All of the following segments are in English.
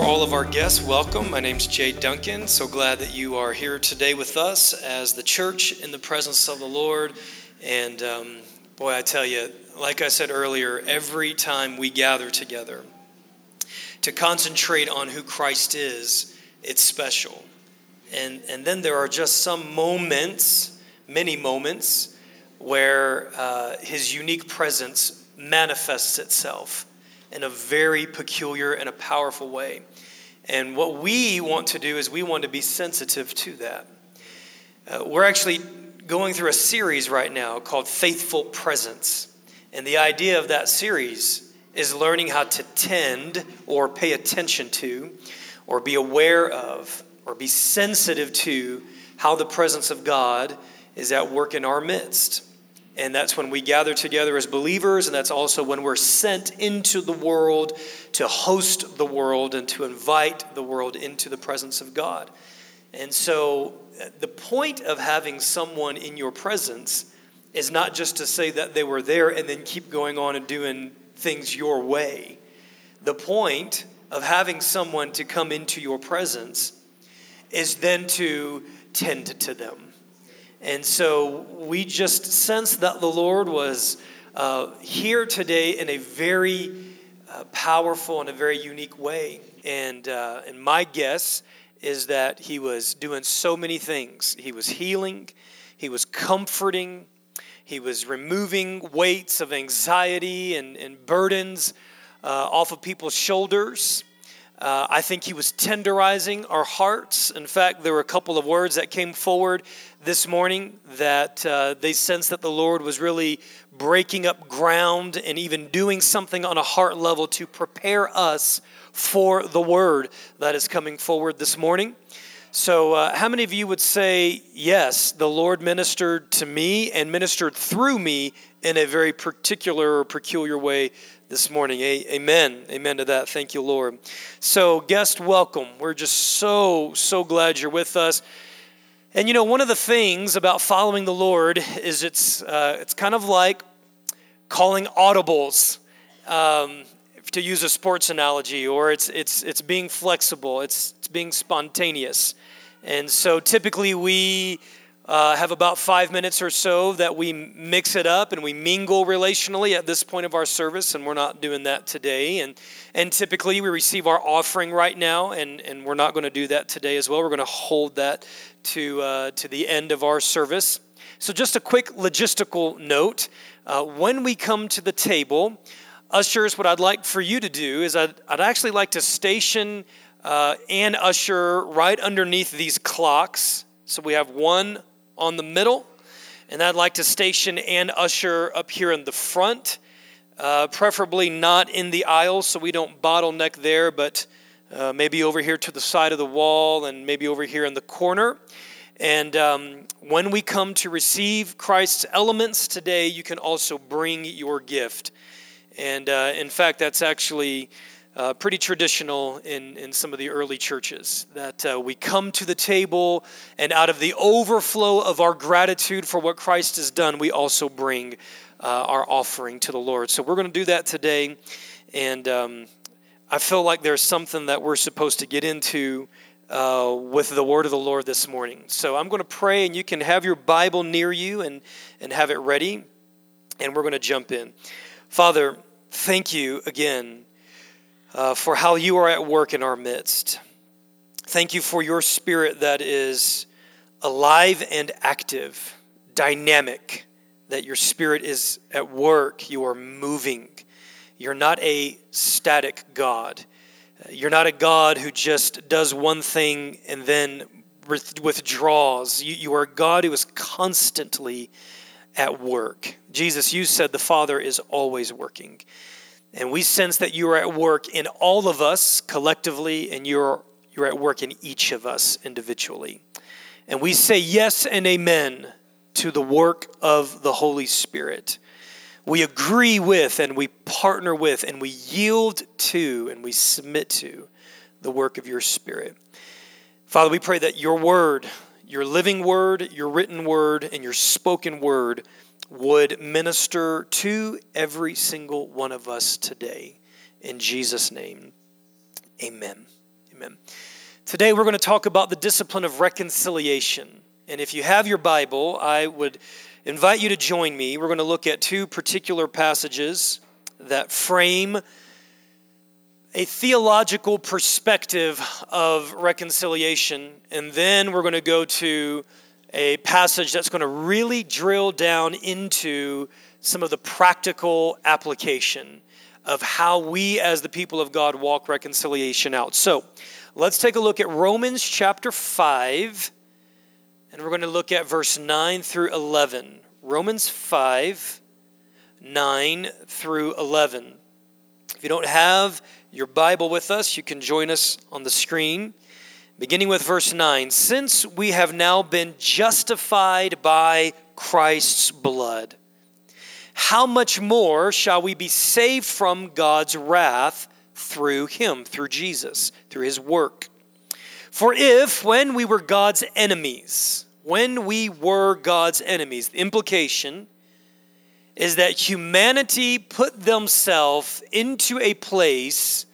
for all of our guests, welcome. My name's Jay Duncan. So glad that you are here today with us as the church in the presence of the Lord. And um, boy, I tell you, like I said earlier, every time we gather together to concentrate on who Christ is, it's special. And, and then there are just some moments, many moments, where uh, his unique presence manifests itself in a very peculiar and a powerful way. And what we want to do is we want to be sensitive to that. Uh, we're actually going through a series right now called Faithful Presence. And the idea of that series is learning how to tend or pay attention to or be aware of or be sensitive to how the presence of God is at work in our midst. And that's when we gather together as believers, and that's also when we're sent into the world to host the world and to invite the world into the presence of God. And so, uh, the point of having someone in your presence is not just to say that they were there and then keep going on and doing things your way. The point of having someone to come into your presence is then to tend to them and so we just sense that the Lord was uh, here today in a very uh, powerful and a very unique way. And, uh, and my guess is that he was doing so many things. He was healing, he was comforting, he was removing weights of anxiety and, and burdens uh, off of people's shoulders. Uh, I think he was tenderizing our hearts. In fact, there were a couple of words that came forward this morning that uh, they sensed that the Lord was really breaking up ground and even doing something on a heart level to prepare us for the word that is coming forward this morning. So, uh, how many of you would say, Yes, the Lord ministered to me and ministered through me in a very particular or peculiar way this morning. Amen. Amen to that. Thank you, Lord. So, guest, welcome. We're just so, so glad you're with us. And you know, one of the things about following the Lord is it's, uh, it's kind of like calling audibles, um, to use a sports analogy, or it's, it's, it's being flexible, it's, it's being spontaneous. And so typically we uh, have about five minutes or so that we mix it up and we mingle relationally at this point of our service, and we're not doing that today. And, and typically we receive our offering right now, and, and we're not going to do that today as well. We're going to hold that to, uh, to the end of our service. So, just a quick logistical note uh, when we come to the table, ushers, what I'd like for you to do is I'd, I'd actually like to station uh, an usher right underneath these clocks. So we have one on the middle. And I'd like to station an usher up here in the front, uh, preferably not in the aisle so we don't bottleneck there, but uh, maybe over here to the side of the wall and maybe over here in the corner. And um, when we come to receive Christ's elements today, you can also bring your gift. And uh, in fact, that's actually uh, pretty traditional in, in some of the early churches that uh, we come to the table and out of the overflow of our gratitude for what Christ has done, we also bring uh, our offering to the Lord. So we're going to do that today. And um, I feel like there's something that we're supposed to get into uh, with the word of the Lord this morning. So I'm going to pray, and you can have your Bible near you and, and have it ready. And we're going to jump in. Father, thank you again uh, for how you are at work in our midst. Thank you for your spirit that is alive and active, dynamic, that your spirit is at work. You are moving. You're not a static God. You're not a God who just does one thing and then withdraws. You, you are a God who is constantly at work. Jesus, you said the Father is always working. And we sense that you are at work in all of us collectively, and you're, you're at work in each of us individually. And we say yes and amen to the work of the Holy Spirit. We agree with and we partner with and we yield to and we submit to the work of your Spirit. Father, we pray that your word, your living word, your written word, and your spoken word would minister to every single one of us today. In Jesus' name, amen. Amen. Today we're going to talk about the discipline of reconciliation. And if you have your Bible, I would invite you to join me. We're going to look at two particular passages that frame a theological perspective of reconciliation. And then we're going to go to a passage that's going to really drill down into some of the practical application of how we as the people of God walk reconciliation out. So let's take a look at Romans chapter 5, and we're going to look at verse 9 through 11. Romans 5, 9 through 11. If you don't have your Bible with us, you can join us on the screen. Beginning with verse 9 Since we have now been justified by Christ's blood, how much more shall we be saved from God's wrath through him, through Jesus, through his work? For if, when we were God's enemies, when we were God's enemies, the implication is that humanity put themselves into a place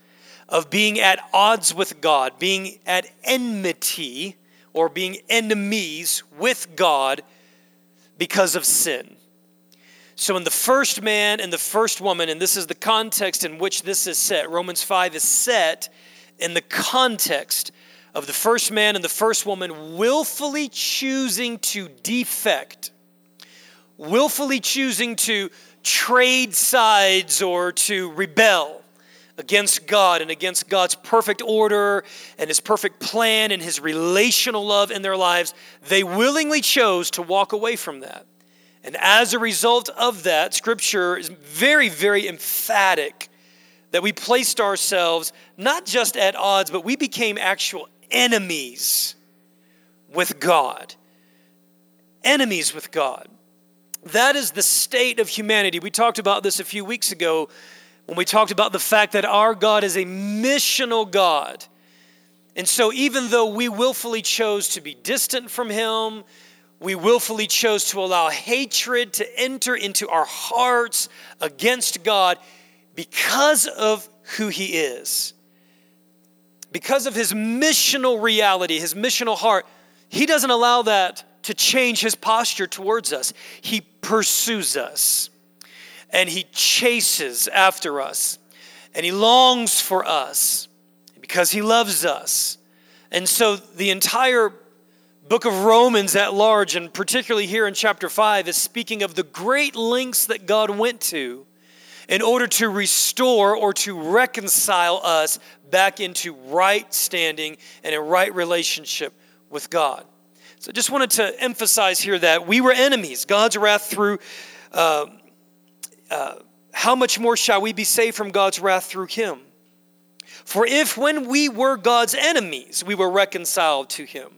of being at odds with God, being at enmity or being enemies with God because of sin. So, in the first man and the first woman, and this is the context in which this is set, Romans 5 is set in the context of the first man and the first woman willfully choosing to defect, willfully choosing to trade sides or to rebel against God and against God's perfect order and His perfect plan and His relational love in their lives, they willingly chose to walk away from that. And as a result of that, Scripture is very, very emphatic that we placed ourselves not just at odds, but we became actual enemies with God. Enemies with God. That is the state of humanity. We talked about this a few weeks ago when we talked about the fact that our God is a missional God. And so, even though we willfully chose to be distant from Him, we willfully chose to allow hatred to enter into our hearts against God because of who He is. Because of His missional reality, His missional heart, He doesn't allow that to change His posture towards us. He pursues us and He chases after us and He longs for us because He loves us. And so the entire book of Romans at large, and particularly here in chapter 5, is speaking of the great lengths that God went to in order to restore or to reconcile us back into right standing and a right relationship with God. So I just wanted to emphasize here that we were enemies. God's wrath through, uh, uh, how much more shall we be saved from God's wrath through Him? For if when we were God's enemies, we were reconciled to Him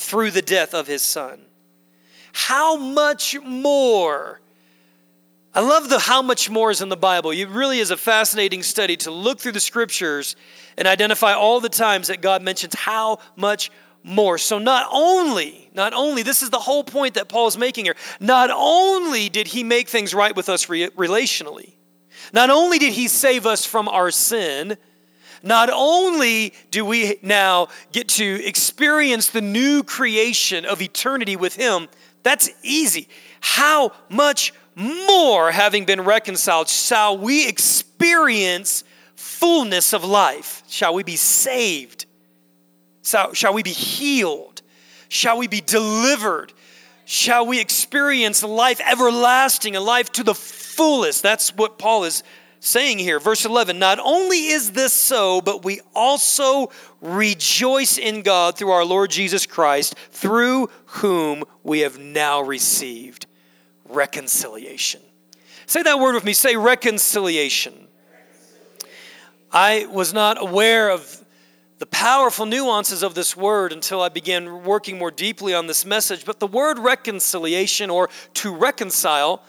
through the death of his son. How much more? I love the how much more is in the Bible. It really is a fascinating study to look through the scriptures and identify all the times that God mentions how much more. So not only, not only, this is the whole point that Paul is making here. Not only did he make things right with us re- relationally, not only did he save us from our sin, not only do we now get to experience the new creation of eternity with Him, that's easy. How much more, having been reconciled, shall we experience fullness of life? Shall we be saved? Shall, we be healed? Shall we be delivered? Shall we experience life everlasting, a life to the fullest? That's what Paul is saying here. Verse 11 Not only is this so, but we also rejoice in God through our Lord Jesus Christ, through whom we have now received reconciliation. Say that word with me. Say reconciliation. I was not aware of the powerful nuances of this word until I began working more deeply on this message. But the word reconciliation or to reconcile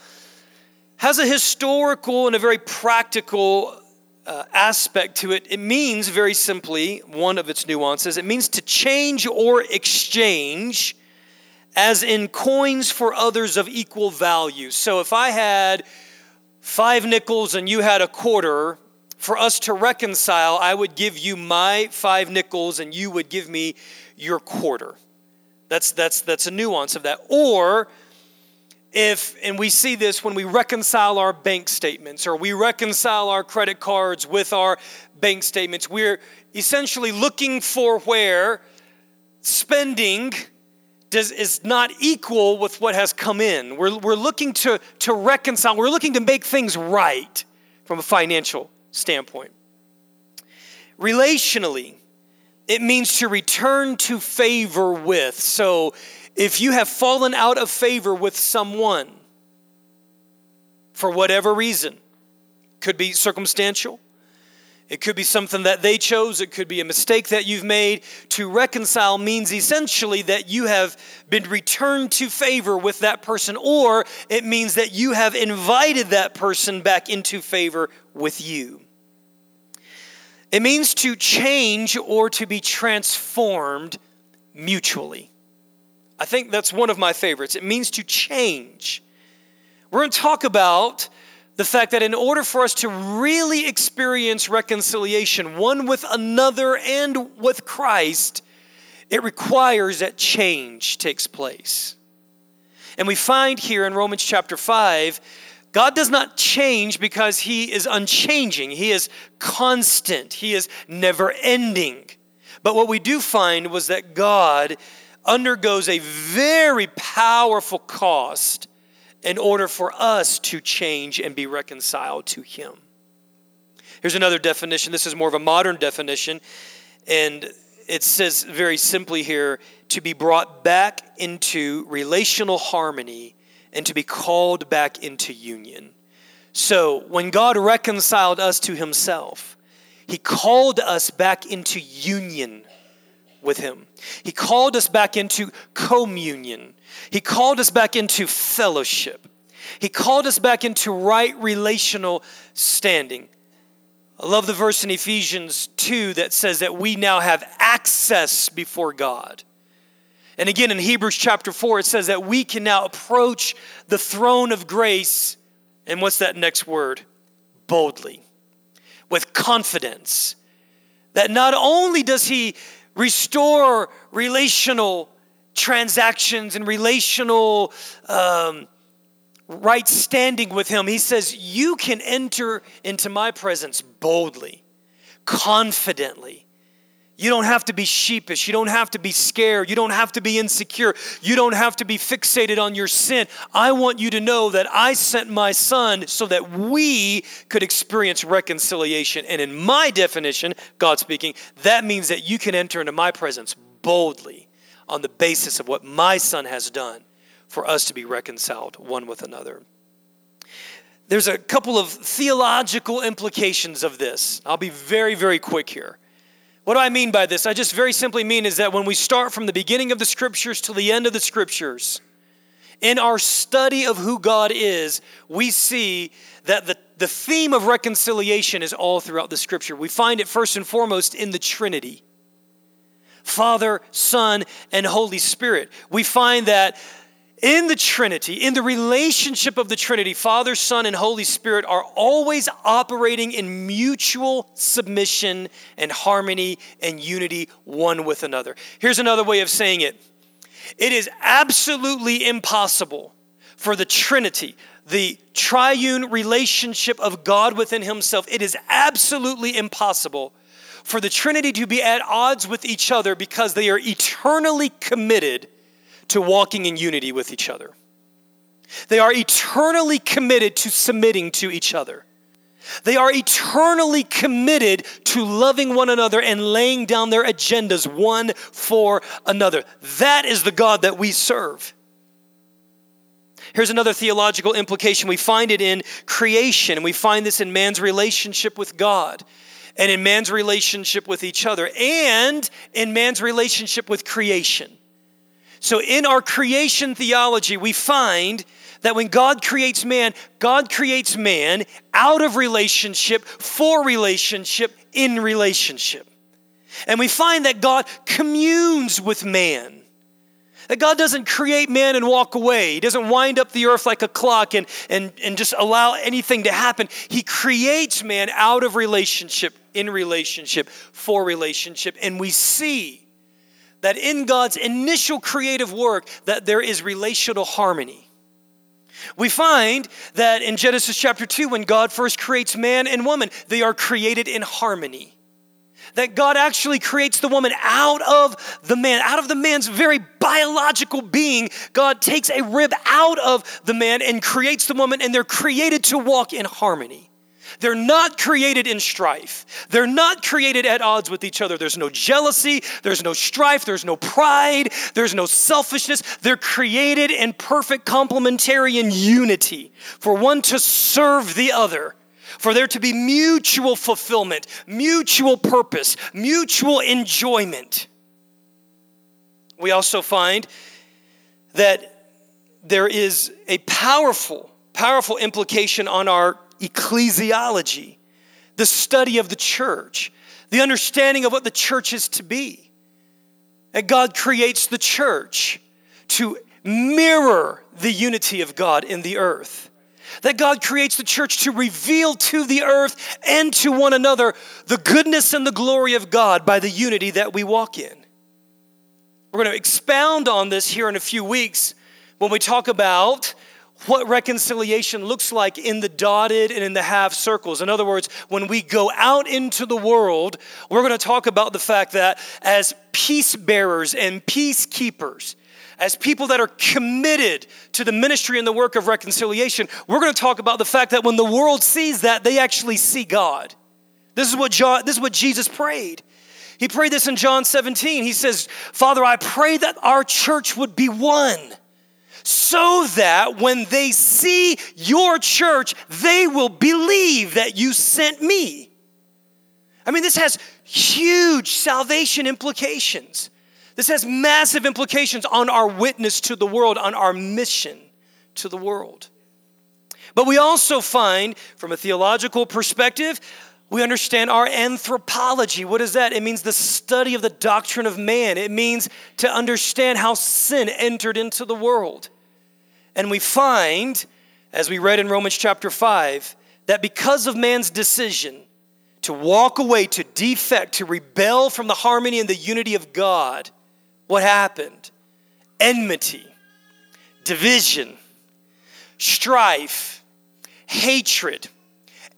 has a historical and a very practical uh, aspect to it. It means, very simply, one of its nuances, it means to change or exchange, as in coins for others of equal value. So if I had five nickels and you had a quarter, for us to reconcile, I would give you my five nickels and you would give me your quarter. That's, that's, that's a nuance of that. Or if, and we see this when we reconcile our bank statements or we reconcile our credit cards with our bank statements, we're essentially looking for where spending does, is not equal with what has come in. We're, we're looking to, to reconcile, we're looking to make things right from a financial standpoint. Relationally, it means to return to favor with. So if you have fallen out of favor with someone for whatever reason, could be circumstantial, it could be something that they chose. It could be a mistake that you've made. To reconcile means essentially that you have been returned to favor with that person, or it means that you have invited that person back into favor with you. It means to change or to be transformed mutually. I think that's one of my favorites. It means to change. We're going to talk about the fact that in order for us to really experience reconciliation, one with another and with Christ, it requires that change takes place. And we find here in Romans chapter 5, God does not change because he is unchanging. He is constant. He is never ending. But what we do find was that God undergoes a very powerful cost in order for us to change and be reconciled to Him. Here's another definition. This is more of a modern definition. And it says very simply here to be brought back into relational harmony and to be called back into union. So when God reconciled us to Himself, He called us back into union with Him. He called us back into communion. He called us back into fellowship. He called us back into right relational standing. I love the verse in Ephesians 2 that says that we now have access before God. And again in Hebrews chapter 4, it says that we can now approach the throne of grace. And what's that next word? Boldly, with confidence. That not only does He restore relational transactions and relational um, right standing with Him, He says, You can enter into my presence boldly, confidently. You don't have to be sheepish. You don't have to be scared. You don't have to be insecure. You don't have to be fixated on your sin. I want you to know that I sent my son so that we could experience reconciliation. And in my definition, God speaking, that means that you can enter into my presence boldly on the basis of what my son has done for us to be reconciled one with another. There's a couple of theological implications of this. I'll be very, very quick here. What do I mean by this? I just very simply mean is that when we start from the beginning of the scriptures to the end of the scriptures, in our study of who God is, we see that the, the theme of reconciliation is all throughout the scripture. We find it first and foremost in the Trinity Father, Son, and Holy Spirit. We find that in the Trinity, in the relationship of the Trinity, Father, Son, and Holy Spirit are always operating in mutual submission and harmony and unity one with another. Here's another way of saying it it is absolutely impossible for the Trinity, the triune relationship of God within Himself, it is absolutely impossible for the Trinity to be at odds with each other because they are eternally committed to walking in unity with each other. They are eternally committed to submitting to each other. They are eternally committed to loving one another and laying down their agendas one for another. That is the God that we serve. Here's another theological implication. We find it in creation, and we find this in man's relationship with God, and in man's relationship with each other, and in man's relationship with creation. So, in our creation theology, we find that when God creates man, God creates man out of relationship, for relationship, in relationship. And we find that God communes with man. That God doesn't create man and walk away. He doesn't wind up the earth like a clock and, and, and just allow anything to happen. He creates man out of relationship, in relationship, for relationship. And we see that in God's initial creative work that there is relational harmony. We find that in Genesis chapter 2 when God first creates man and woman, they are created in harmony that God actually creates the woman out of the man, out of the man's very biological being. God takes a rib out of the man and creates the woman, and they're created to walk in harmony. They're not created in strife. They're not created at odds with each other. There's no jealousy, there's no strife, there's no pride, there's no selfishness. They're created in perfect complementarian unity for one to serve the other for there to be mutual fulfillment, mutual purpose, mutual enjoyment. We also find that there is a powerful, powerful implication on our ecclesiology, the study of the church, the understanding of what the church is to be. That God creates the church to mirror the unity of God in the earth that God creates the church to reveal to the earth and to one another the goodness and the glory of God by the unity that we walk in. We're going to expound on this here in a few weeks when we talk about what reconciliation looks like in the dotted and in the half circles. In other words, when we go out into the world, we're going to talk about the fact that as peace bearers and peacekeepers, as people that are committed to the ministry and the work of reconciliation, we're going to talk about the fact that when the world sees that, they actually see God. This is what John, this is what Jesus prayed. He prayed this in John 17. He says, Father, I pray that our church would be one so that when they see your church, they will believe that you sent me. I mean, this has huge salvation implications. This has massive implications on our witness to the world, on our mission to the world. But we also find, from a theological perspective, we understand our anthropology. What is that? It means the study of the doctrine of man. It means to understand how sin entered into the world. And we find, as we read in Romans chapter 5, that because of man's decision to walk away, to defect, to rebel from the harmony and the unity of God, what happened? Enmity, division, strife, hatred,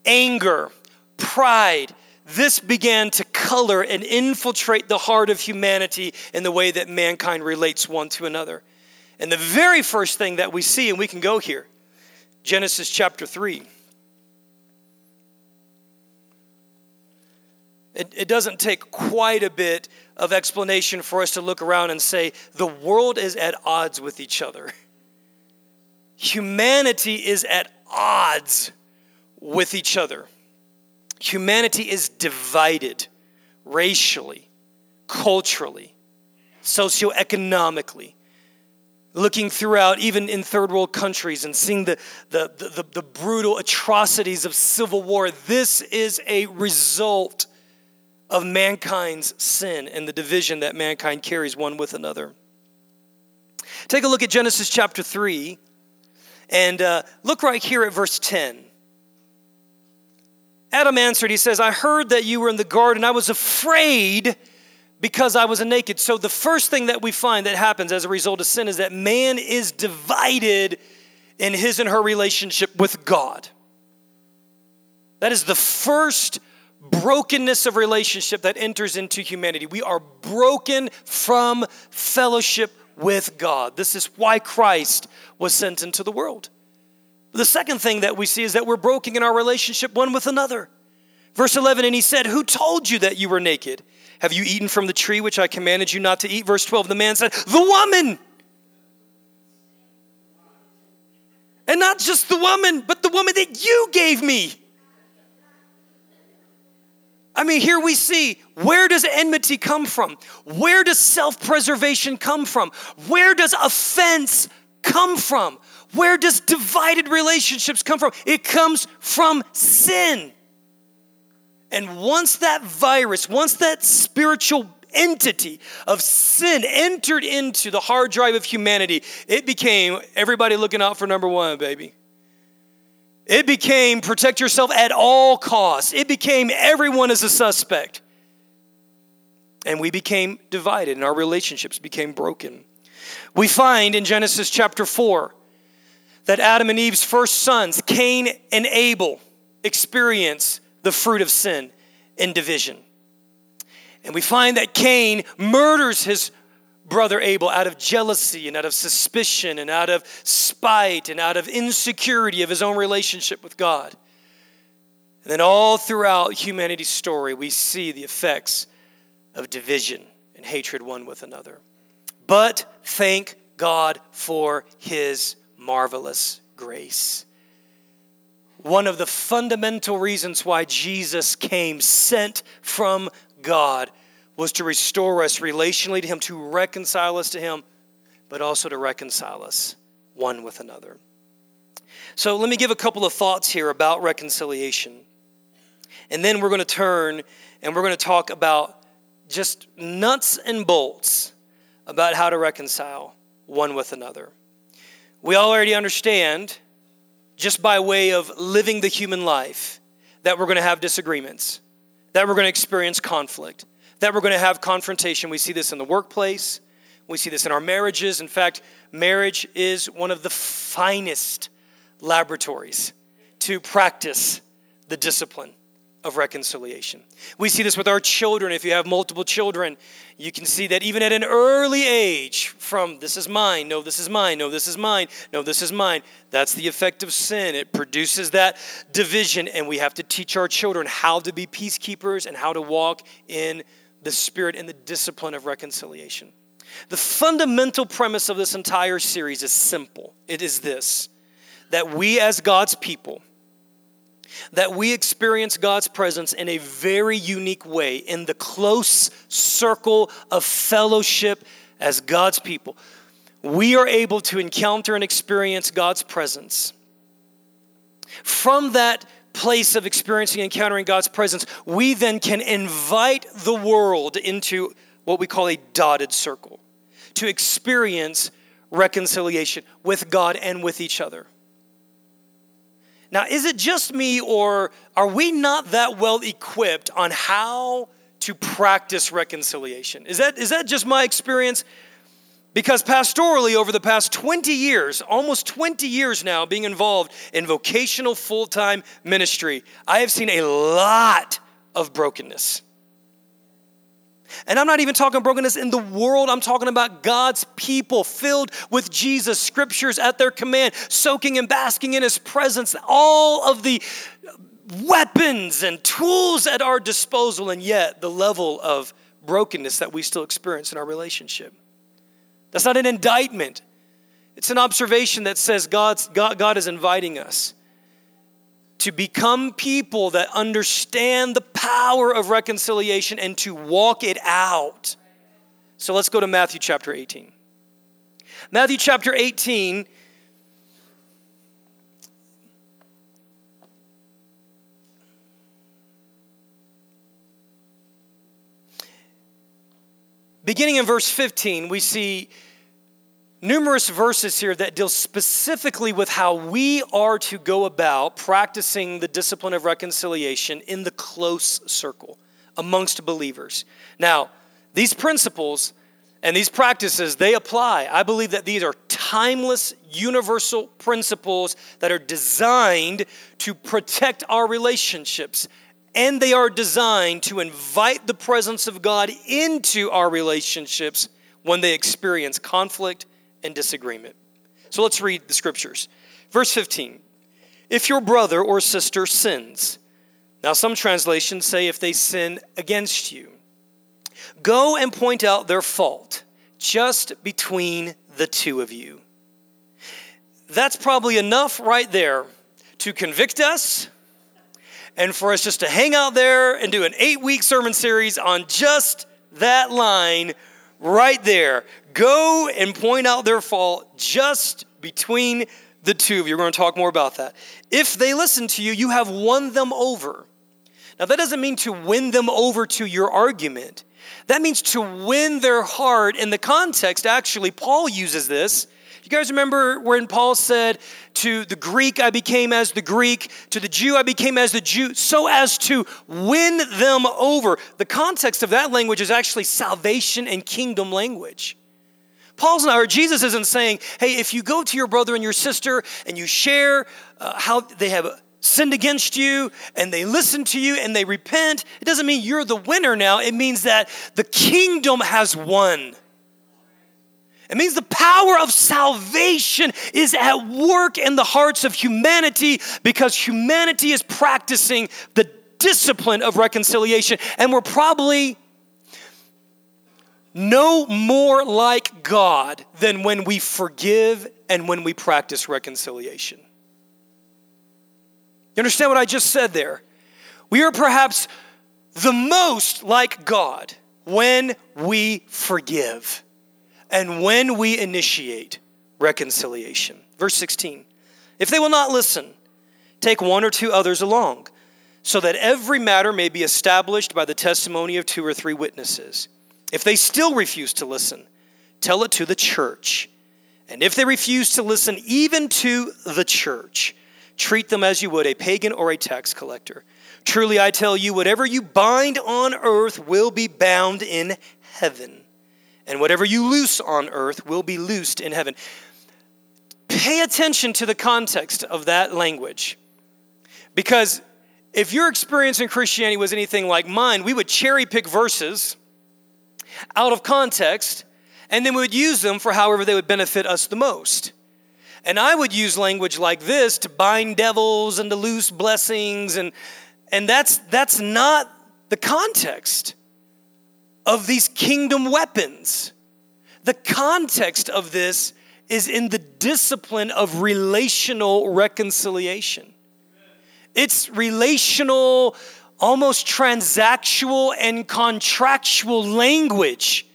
anger, pride. This began to color and infiltrate the heart of humanity in the way that mankind relates one to another. And the very first thing that we see, and we can go here, Genesis chapter 3. It, it doesn't take quite a bit of explanation for us to look around and say, the world is at odds with each other. Humanity is at odds with each other. Humanity is divided racially, culturally, socioeconomically. Looking throughout, even in third world countries, and seeing the, the, the, the, brutal atrocities of civil war, this is a result of mankind's sin and the division that mankind carries one with another. Take a look at Genesis chapter 3 and uh, look right here at verse 10. Adam answered, He says, I heard that you were in the garden. I was afraid because I was naked. So, the first thing that we find that happens as a result of sin is that man is divided in his and her relationship with God. That is the first brokenness of relationship that enters into humanity. We are broken from fellowship with God. This is why Christ was sent into the world. The second thing that we see is that we're broken in our relationship one with another. Verse 11, and he said, Who told you that you were naked? Have you eaten from the tree which I commanded you not to eat? Verse 12, the man said, The woman. And not just the woman, but the woman that you gave me. I mean, here we see where does enmity come from? Where does self preservation come from? Where does offense come from? Where does divided relationships come from? It comes from sin. And once that virus, once that spiritual entity of sin entered into the hard drive of humanity, it became everybody looking out for number one, baby. It became protect yourself at all costs. It became everyone is a suspect. And we became divided, and our relationships became broken. We find in Genesis chapter 4 that Adam and Eve's first sons, Cain and Abel, experience the fruit of sin and division. And we find that Cain murders his brother Abel out of jealousy and out of suspicion and out of spite and out of insecurity of his own relationship with God. And then all throughout humanity's story, we see the effects of division and hatred one with another. But thank God for his marvelous grace. One of the fundamental reasons why Jesus came, sent from God, was to restore us relationally to Him, to reconcile us to Him, but also to reconcile us one with another. So let me give a couple of thoughts here about reconciliation. And then we're going to turn and we're going to talk about just nuts and bolts about how to reconcile one with another. We already understand, just by way of living the human life, that we're going to have disagreements, that we're going to experience conflict, that we're going to have confrontation. We see this in the workplace, we see this in our marriages. In fact, marriage is one of the finest laboratories to practice the discipline of reconciliation. We see this with our children. If you have multiple children, you can see that even at an early age, from this is mine, no, this is mine, no, this is mine, no, this is mine, that's the effect of sin. It produces that division, and we have to teach our children how to be peacekeepers and how to walk in the spirit and the discipline of reconciliation. The fundamental premise of this entire series is simple it is this that we, as God's people, that we experience God's presence in a very unique way in the close circle of fellowship as God's people. We are able to encounter and experience God's presence. From that place of experiencing and encountering God's presence, we then can invite the world into what we call a dotted circle to experience reconciliation with God and with each other. Now, is it just me, or are we not that well equipped on how to practice reconciliation? Is that, is that just my experience? Because pastorally, over the past 20 years, almost 20 years now, being involved in vocational full time ministry, I have seen a lot of brokenness. And I'm not even talking brokenness in the world. I'm talking about God's people filled with Jesus, scriptures at their command, soaking and basking in his presence, all of the weapons and tools at our disposal, and yet the level of brokenness that we still experience in our relationship. That's not an indictment, it's an observation that says God's, God, God is inviting us to become people that understand the power of reconciliation and to walk it out. So let's go to Matthew chapter 18. Matthew chapter 18. Beginning in verse 15, we see numerous verses here that deal specifically with how we are to go about practicing the discipline of reconciliation in the close circle amongst believers. Now, these principles and these practices, they apply. I believe that these are timeless, universal principles that are designed to protect our relationships. And they are designed to invite the presence of God into our relationships when they experience conflict and disagreement. So let's read the scriptures. Verse 15 If your brother or sister sins, now some translations say if they sin against you, go and point out their fault just between the two of you. That's probably enough right there to convict us and for us just to hang out there and do an eight week sermon series on just that line right there. Go and point out their fault just between the two of you. We're going to talk more about that. If they listen to you, you have won them over. Now, that doesn't mean to win them over to your argument. That means to win their heart. In the context, actually, Paul uses this. You guys remember when Paul said, To the Greek I became as the Greek, to the Jew I became as the Jew, so as to win them over. The context of that language is actually salvation and kingdom language. Paul's not, or Jesus isn't saying, hey, if you go to your brother and your sister and you share uh, how they have sinned against you and they listen to you and they repent, it doesn't mean you're the winner now. It means that the kingdom has won. It means the power of salvation is at work in the hearts of humanity because humanity is practicing the discipline of reconciliation. And we're probably no more like God than when we forgive and when we practice reconciliation. You understand what I just said there? We are perhaps the most like God when we forgive and when we initiate reconciliation. Verse 16 If they will not listen, take one or two others along, so that every matter may be established by the testimony of two or three witnesses. If they still refuse to listen, tell it to the church. And if they refuse to listen even to the church, treat them as you would a pagan or a tax collector. Truly, I tell you, whatever you bind on earth will be bound in heaven, and whatever you loose on earth will be loosed in heaven. Pay attention to the context of that language. Because if your experience in Christianity was anything like mine, we would cherry pick verses out of context, and then we would use them for however they would benefit us the most. And I would use language like this to bind devils and to loose blessings and and that's that's not the context of these kingdom weapons. The context of this is in the discipline of relational reconciliation. It's relational, almost transactional and contractual language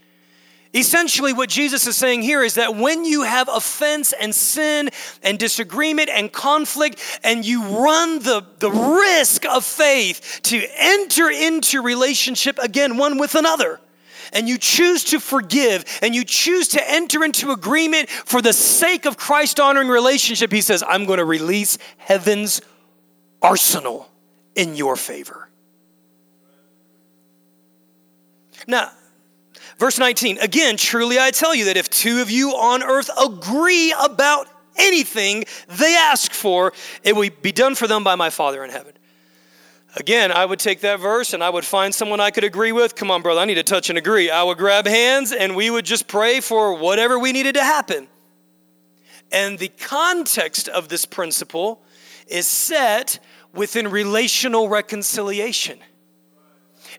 Essentially, what Jesus is saying here is that when you have offense and sin and disagreement and conflict, and you run the, the risk of faith to enter into relationship again, one with another, and you choose to forgive and you choose to enter into agreement for the sake of Christ honoring relationship, he says, I'm going to release heaven's arsenal in your favor. Now, Verse 19, again, truly I tell you that if two of you on earth agree about anything they ask for, it will be done for them by my Father in heaven. Again, I would take that verse and I would find someone I could agree with. Come on, brother, I need to touch and agree. I would grab hands and we would just pray for whatever we needed to happen. And the context of this principle is set within relational reconciliation.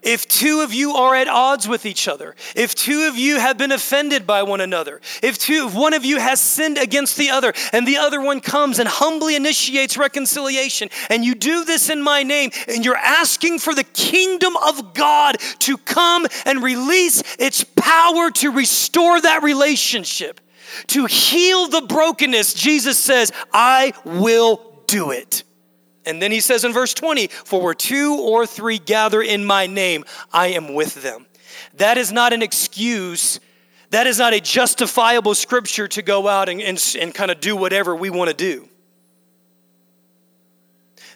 If two of you are at odds with each other, if two of you have been offended by one another, if two if one of you has sinned against the other and the other one comes and humbly initiates reconciliation and you do this in my name and you're asking for the kingdom of God to come and release its power to restore that relationship, to heal the brokenness, Jesus says, I will do it. And then he says in verse 20, For where two or three gather in my name, I am with them. That is not an excuse. That is not a justifiable scripture to go out and, and, and kind of do whatever we want to do.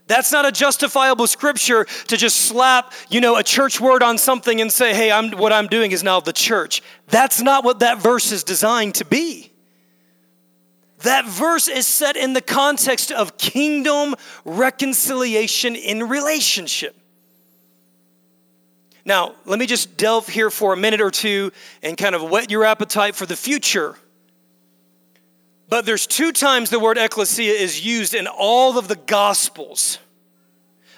That's not a justifiable scripture to just slap, you know, a church word on something and say, hey, I'm, what I'm doing is now the church. That's not what that verse is designed to be. That verse is set in the context of kingdom reconciliation in relationship. Now, let me just delve here for a minute or two and kind of whet your appetite for the future. But there's two times the word ecclesia is used in all of the gospels.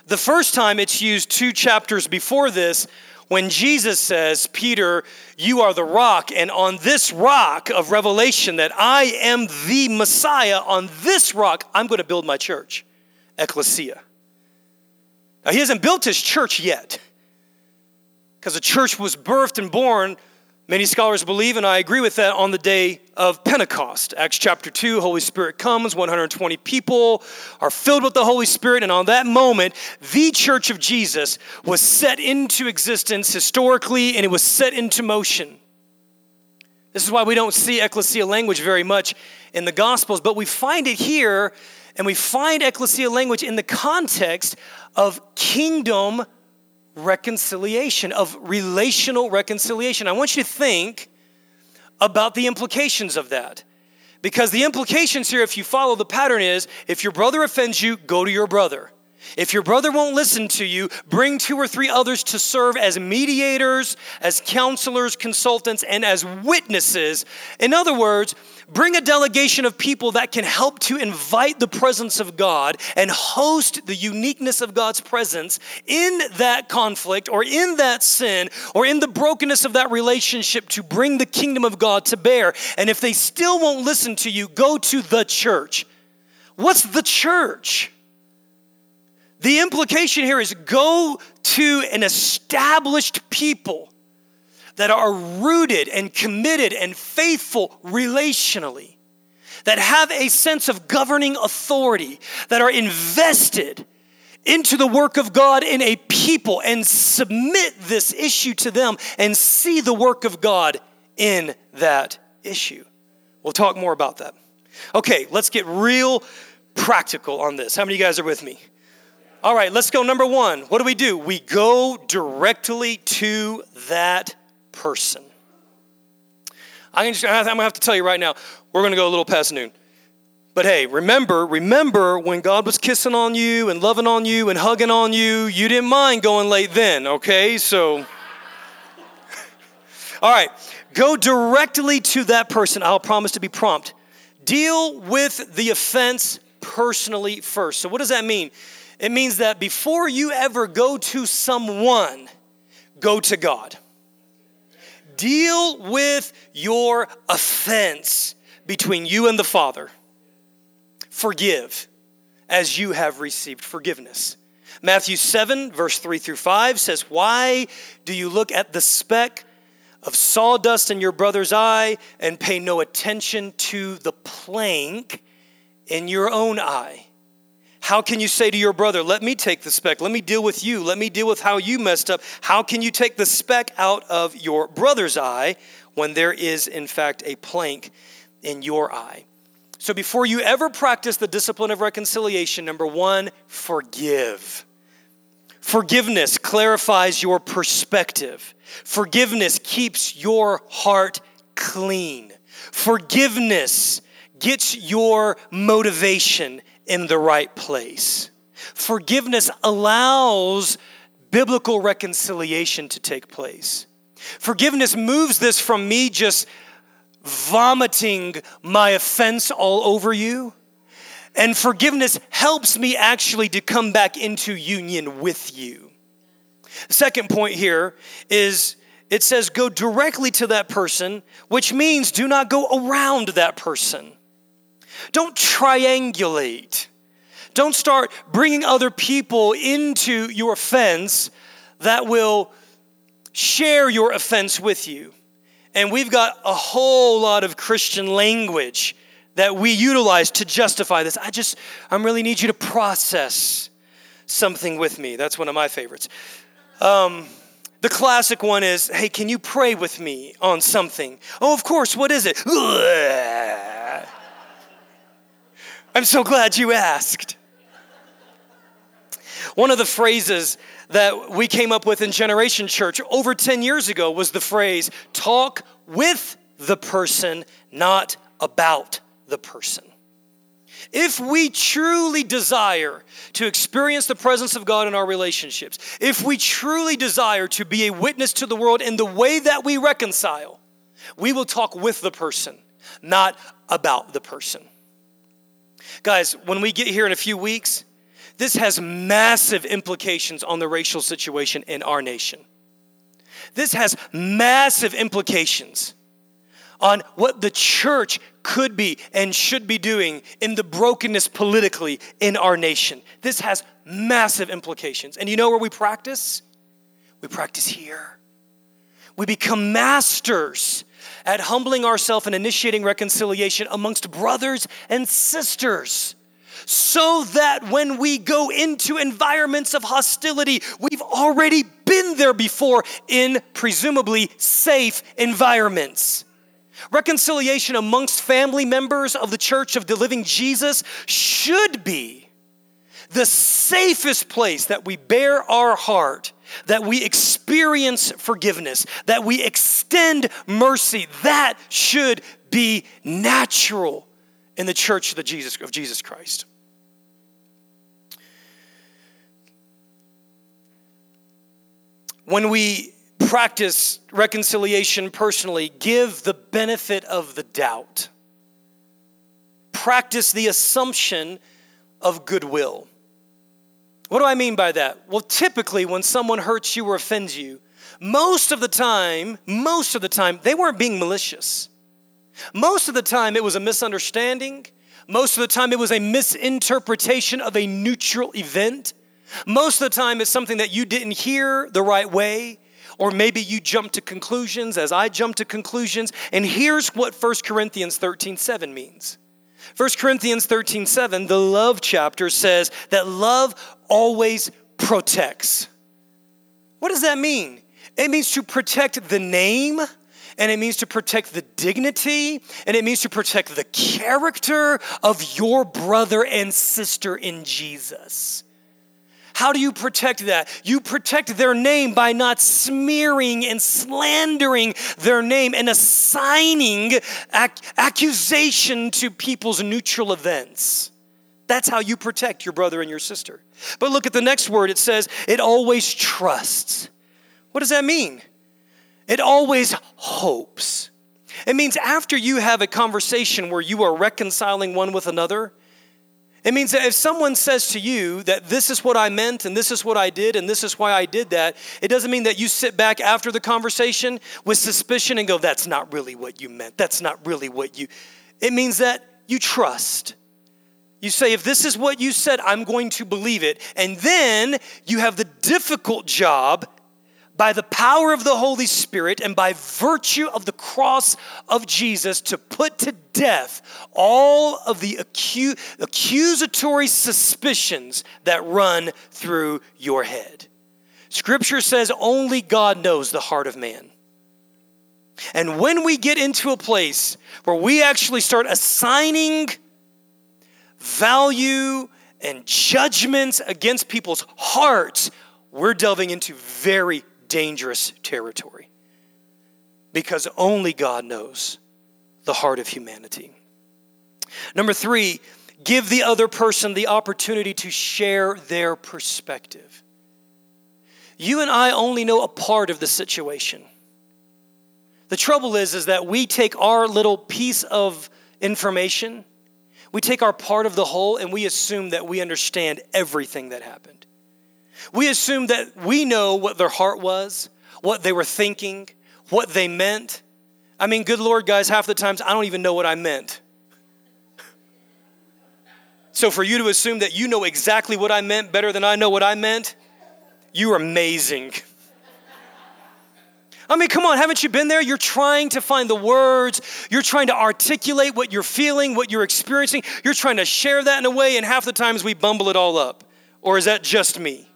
The first time it's used two chapters before this when Jesus says, Peter, you are the rock, and on this rock of revelation that I am the Messiah, on this rock, I'm going to build my church, ecclesia. Now, he hasn't built his church yet, because the church was birthed and born Many scholars believe, and I agree with that, on the day of Pentecost. Acts chapter 2, Holy Spirit comes, 120 people are filled with the Holy Spirit, and on that moment, the church of Jesus was set into existence historically, and it was set into motion. This is why we don't see ecclesia language very much in the Gospels, but we find it here, and we find ecclesia language in the context of kingdom reconciliation, of relational reconciliation. I want you to think about the implications of that. Because the implications here, if you follow the pattern, is if your brother offends you, go to your brother. If your brother won't listen to you, bring two or three others to serve as mediators, as counselors, consultants, and as witnesses. In other words, bring a delegation of people that can help to invite the presence of God and host the uniqueness of God's presence in that conflict or in that sin or in the brokenness of that relationship to bring the kingdom of God to bear. And if they still won't listen to you, go to the church. What's the church? The implication here is go to an established people that are rooted and committed and faithful relationally, that have a sense of governing authority, that are invested into the work of God in a people and submit this issue to them and see the work of God in that issue. We'll talk more about that. Okay, let's get real practical on this. How many of you guys are with me? All right, let's go. Number one, what do we do? We go directly to that person. I'm, gonna have to tell you right now, we're gonna go a little past noon. But hey, remember, remember when God was kissing on you and loving on you and hugging on you, you didn't mind going late then, okay? So, all right, go directly to that person. I'll promise to be prompt. Deal with the offense personally first. So, what does that mean? It means that before you ever go to someone, go to God. Deal with your offense between you and the Father. Forgive as you have received forgiveness. Matthew 7, verse 3 through 5 says, Why do you look at the speck of sawdust in your brother's eye and pay no attention to the plank in your own eye? How can you say to your brother, Let me take the speck, let me deal with you, let me deal with how you messed up? How can you take the speck out of your brother's eye when there is, in fact, a plank in your eye? So before you ever practice the discipline of reconciliation, number one, forgive. Forgiveness clarifies your perspective. Forgiveness keeps your heart clean. Forgiveness gets your motivation in the right place. Forgiveness allows biblical reconciliation to take place. Forgiveness moves this from me just vomiting my offense all over you. And forgiveness helps me actually to come back into union with you. Second point here is it says go directly to that person, which means do not go around that person. Don't triangulate. Don't start bringing other people into your offense that will share your offense with you. And we've got a whole lot of Christian language that we utilize to justify this. I just, I really need you to process something with me. That's one of my favorites. Um, the classic one is, hey, can you pray with me on something? Oh, of course, what is it? I'm so glad you asked. One of the phrases that we came up with in Generation Church over 10 years ago was the phrase talk with the person, not about the person. If we truly desire to experience the presence of God in our relationships, if we truly desire to be a witness to the world in the way that we reconcile, we will talk with the person, not about the person. Guys, when we get here in a few weeks, this has massive implications on the racial situation in our nation. This has massive implications on what the church could be and should be doing in the brokenness politically in our nation. This has massive implications. And you know where we practice? We practice here. we become masters at humbling ourselves and initiating reconciliation amongst brothers and sisters. So that when we go into environments of hostility, we've already been there before in presumably safe environments. Reconciliation amongst family members of the church of the living Jesus should be the safest place that we bear our heart that we experience forgiveness, that we extend mercy. That should be natural in the church of, the Jesus, of Jesus Christ. When we practice reconciliation personally, give the benefit of the doubt. Practice the assumption of goodwill. What do I mean by that? Well, typically, when someone hurts you or offends you, most of the time, most of the time, they weren't being malicious. Most of the time, it was a misunderstanding. Most of the time, it was a misinterpretation of a neutral event. Most of the time, it's something that you didn't hear the right way, or maybe you jumped to conclusions as I jumped to conclusions. And here's what 1 Corinthians 13 7 means 1 Corinthians 13 7, the love chapter, says that love always protects. What does that mean? It means to protect the name, and it means to protect the dignity, and it means to protect the character of your brother and sister in Jesus. How do you protect that? You protect their name by not smearing and slandering their name and assigning ac- accusation to people's neutral events. That's how you protect your brother and your sister. But look at the next word. It says, it always trusts. What does that mean? It always hopes. It means after you have a conversation where you are reconciling one with another, it means that if someone says to you that this is what I meant and this is what I did and this is why I did that, it doesn't mean that you sit back after the conversation with suspicion and go, that's not really what you meant. That's not really what you. It means that you trust. You say, if this is what you said, I'm going to believe it. And then you have the difficult job by the power of the Holy Spirit and by virtue of the cross of Jesus to put to death all of the acu- accusatory suspicions that run through your head. Scripture says only God knows the heart of man. And when we get into a place where we actually start assigning value and judgments against people's hearts, we're delving into very dangerous territory because only God knows the heart of humanity. Number three, give the other person the opportunity to share their perspective. You and I only know a part of the situation. The trouble is, is that we take our little piece of information, we take our part of the whole, and we assume that we understand everything that happened. We assume that we know what their heart was, what they were thinking, what they meant. I mean, good Lord, guys, half the times I don't even know what I meant. So for you to assume that you know exactly what I meant better than I know what I meant, you're amazing. I mean, come on, haven't you been there? You're trying to find the words, you're trying to articulate what you're feeling, what you're experiencing, you're trying to share that in a way, and half the times we bumble it all up. Or is that just me?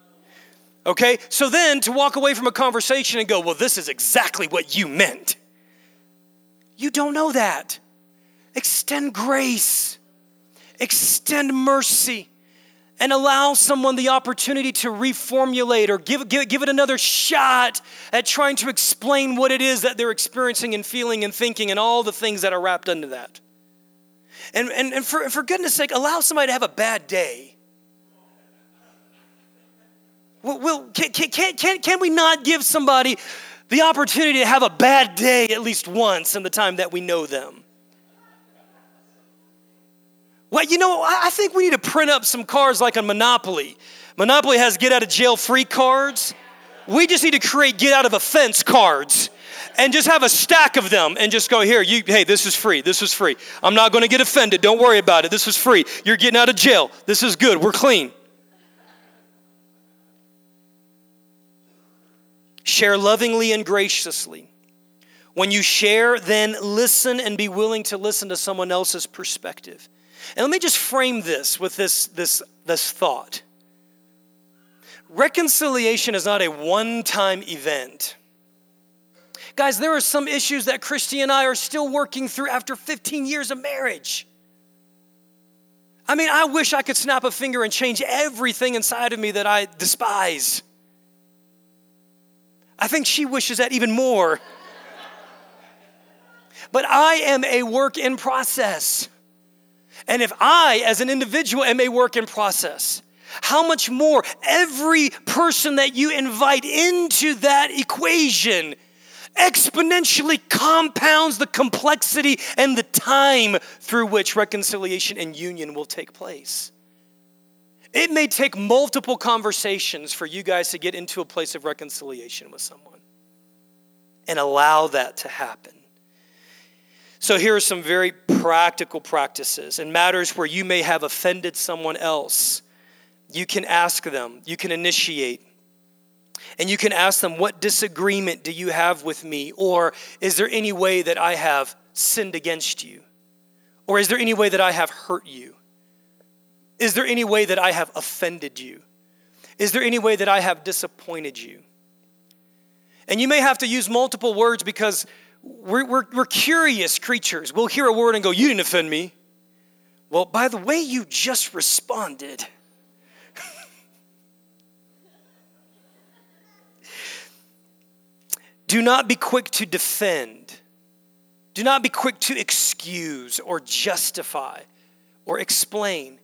Okay? So then to walk away from a conversation and go, well, this is exactly what you meant. You don't know that. Extend grace, extend mercy, and allow someone the opportunity to reformulate or give, give, give it another shot at trying to explain what it is that they're experiencing and feeling and thinking and all the things that are wrapped into that. And, and, and for, for goodness sake, allow somebody to have a bad day Will, can, can, can, can we not give somebody the opportunity to have a bad day at least once in the time that we know them? Well, you know, I think we need to print up some cards like on Monopoly. Monopoly has get out of jail free cards. We just need to create get out of offense cards and just have a stack of them and just go here you hey this is free this is free i'm not going to get offended don't worry about it this is free you're getting out of jail this is good we're clean Share lovingly and graciously. When you share, then listen and be willing to listen to someone else's perspective. And let me just frame this with this, this, this thought reconciliation is not a one time event. Guys, there are some issues that Christy and I are still working through after 15 years of marriage. I mean, I wish I could snap a finger and change everything inside of me that I despise. I think she wishes that even more. but I am a work in process. And if I, as an individual, am a work in process, how much more every person that you invite into that equation exponentially compounds the complexity and the time through which reconciliation and union will take place. It may take multiple conversations for you guys to get into a place of reconciliation with someone and allow that to happen. So, here are some very practical practices in matters where you may have offended someone else. You can ask them, you can initiate, and you can ask them, What disagreement do you have with me? Or is there any way that I have sinned against you? Or is there any way that I have hurt you? Is there any way that I have offended you? Is there any way that I have disappointed you? And you may have to use multiple words because we're, we're, we're curious creatures. We'll hear a word and go, You didn't offend me. Well, by the way, you just responded. Do not be quick to defend. Do not be quick to excuse or justify or explain.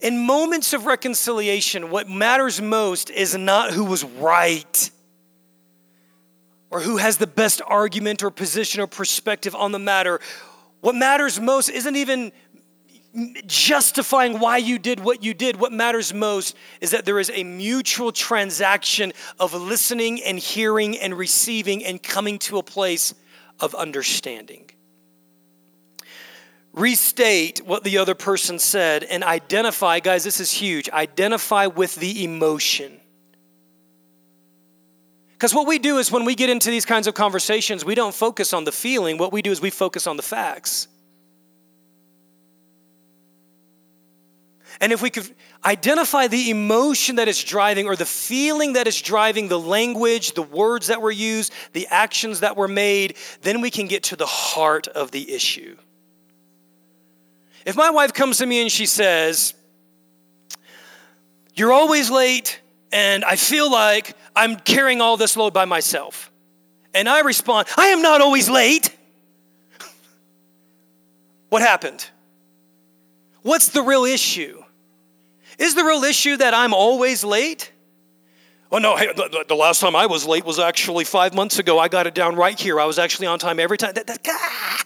In moments of reconciliation, what matters most is not who was right or who has the best argument or position or perspective on the matter. What matters most isn't even justifying why you did what you did. What matters most is that there is a mutual transaction of listening and hearing and receiving and coming to a place of understanding restate what the other person said and identify, guys, this is huge, identify with the emotion. Because what we do is when we get into these kinds of conversations, we don't focus on the feeling. What we do is we focus on the facts. And if we could identify the emotion that is driving or the feeling that is driving the language, the words that were used, the actions that were made, then we can get to the heart of the issue. If my wife comes to me and she says, You're always late, and I feel like I'm carrying all this load by myself. And I respond, I am not always late. what happened? What's the real issue? Is the real issue that I'm always late? Oh, no, hey, the, last time I was late was actually five months ago. I got it down right here. I was actually on time every time. That, that, ah!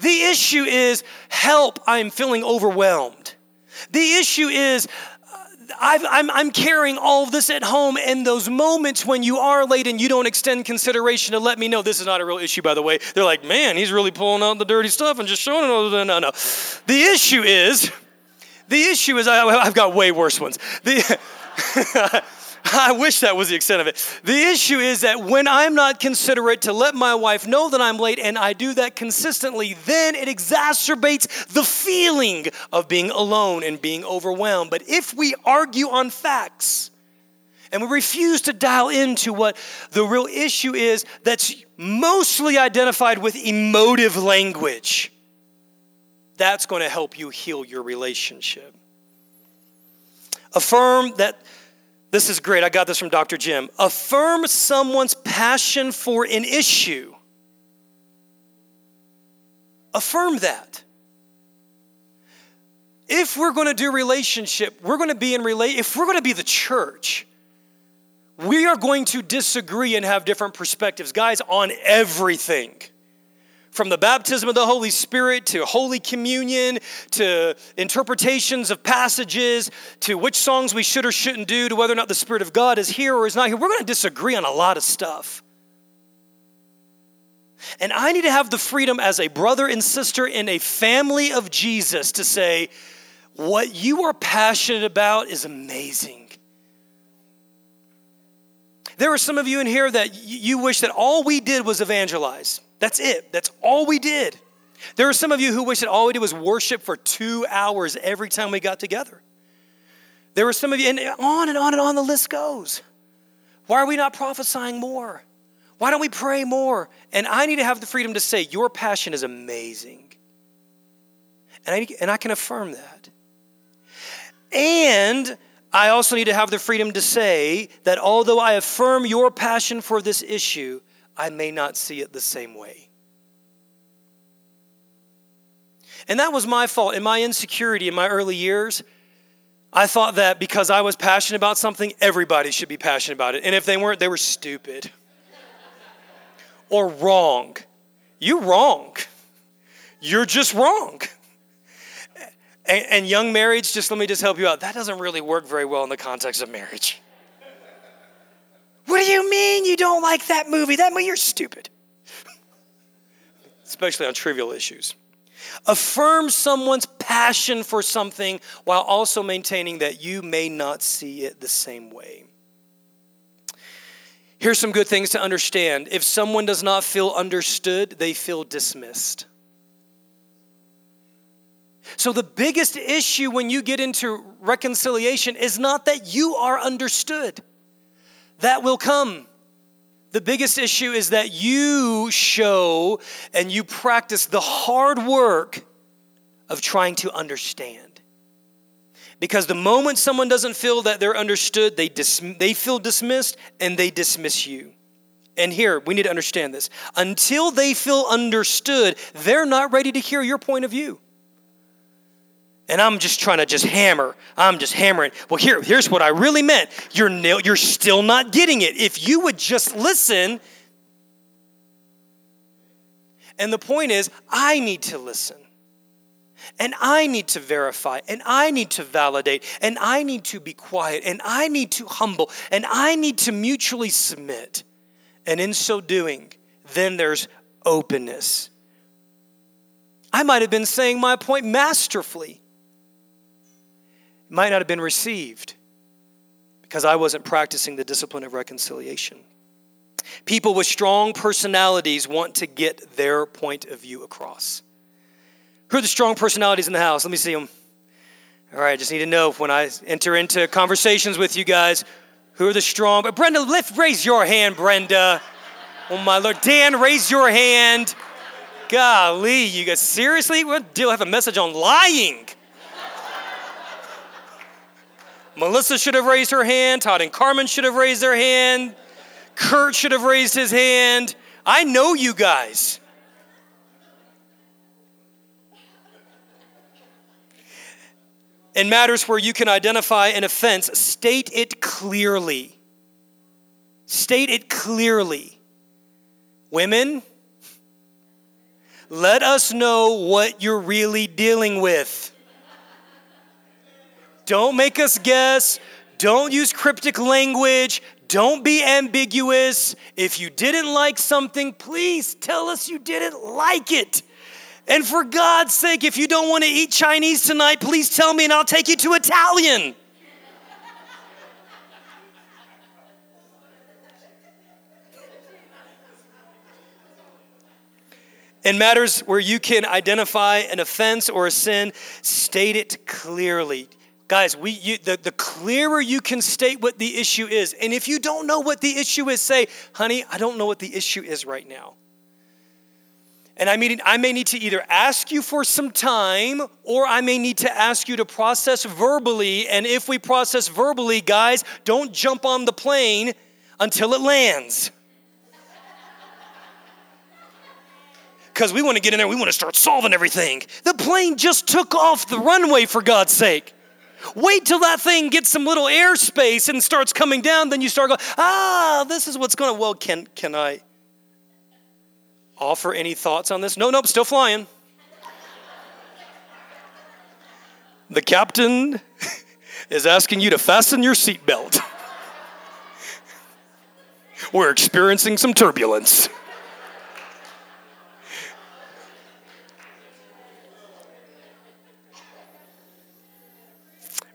The issue is help, I'm feeling overwhelmed. The issue is i am carrying all of this at home, and those moments when you are late and you don't extend consideration to let me know this is not a real issue, by the way. They're like, man, he's really pulling out the dirty stuff and just showing it. No, no, no. The issue is, the issue is, I, I've got way worse ones. The, I wish that was the extent of it. The issue is that when I'm not considerate to let my wife know that I'm late and I do that consistently, then it exacerbates the feeling of being alone and being overwhelmed. But if we argue on facts, and we refuse to dial into what the real issue is that's mostly identified with emotive language. That's going to help you heal your relationship. Affirm that this is great. I got this from Dr. Jim. Affirm someone's passion for an issue. Affirm that. If we're going to do relationship, we're going to be in relate if we're going to be the church, we are going to disagree and have different perspectives, guys, on everything from the baptism of the Holy Spirit to Holy Communion to interpretations of passages to which songs we should or shouldn't do to whether or not the Spirit of God is here or is not here. We're going to disagree on a lot of stuff. And I need to have the freedom as a brother and sister in a family of Jesus to say, what you are passionate about is amazing. There are some of you in here that you wish that all we did was evangelize. That's it. That's all we did. There are some of you who wish that all we did was worship for two hours every time we got together. There were some of you, and on and on and on the list goes. Why are we not prophesying more? Why don't we pray more? And I need to have the freedom to say, Your passion is amazing. And I, and I can affirm that. And I also need to have the freedom to say that although I affirm your passion for this issue, I may not see it the same way. And that was my fault in my insecurity in my early years. I thought that because I was passionate about something, everybody should be passionate about it. And if they weren't, they were stupid or wrong. You're wrong. You're just wrong. And, and, young marriage, just let me just help you out. That doesn't really work very well in the context of marriage. What do you mean you don't like that movie? That movie, you're stupid. Especially on trivial issues. Affirm someone's passion for something while also maintaining that you may not see it the same way. Here's some good things to understand. If someone does not feel understood, they feel dismissed. So, the biggest issue when you get into reconciliation is not that you are understood, that will come. The biggest issue is that you show and you practice the hard work of trying to understand. Because the moment someone doesn't feel that they're understood, they, dis- they feel dismissed and they dismiss you. And here, we need to understand this. Until they feel understood, they're not ready to hear your point of view and I'm just trying to just hammer. I'm just hammering. Well, here, here's what I really meant. You're you're still not getting it. If you would just listen. And the point is, I need to listen. And I need to verify, and I need to validate, and I need to be quiet, and I need to humble, and I need to mutually submit. And in so doing, then there's openness. I might have been saying my point masterfully, might not have been received because I wasn't practicing the discipline of reconciliation. People with strong personalities want to get their point of view across. Who are the strong personalities in the house? Let me see them. All right, I just need to know when I enter into conversations with you guys, who are the strong? But Brenda, lift, raise your hand, Brenda. Oh my Lord, Dan, raise your hand. Golly, you guys seriously? What deal? Have a message on lying? Melissa should have raised her hand. Todd and Carmen should have raised their hand. Kurt should have raised his hand. I know you guys. In matters where you can identify an offense, state it clearly. State it clearly. Women, let us know what you're really dealing with. Don't make us guess. Don't use cryptic language. Don't be ambiguous. If you didn't like something, please tell us you didn't like it. And for God's sake, if you don't want to eat Chinese tonight, please tell me and I'll take you to Italian. In matters where you can identify an offense or a sin, state it clearly. Guys, we, you, the, the clearer you can state what the issue is, and if you don't know what the issue is, say, honey, I don't know what the issue is right now. And I, mean, I may need to either ask you for some time or I may need to ask you to process verbally. And if we process verbally, guys, don't jump on the plane until it lands. Because we want to get in there, we want to start solving everything. The plane just took off the runway, for God's sake. Wait till that thing gets some little airspace and starts coming down, then you start going, ah, this is what's going to, well, can, can I offer any thoughts on this? No, nope, still flying. the captain is asking you to fasten your seatbelt. We're experiencing some turbulence.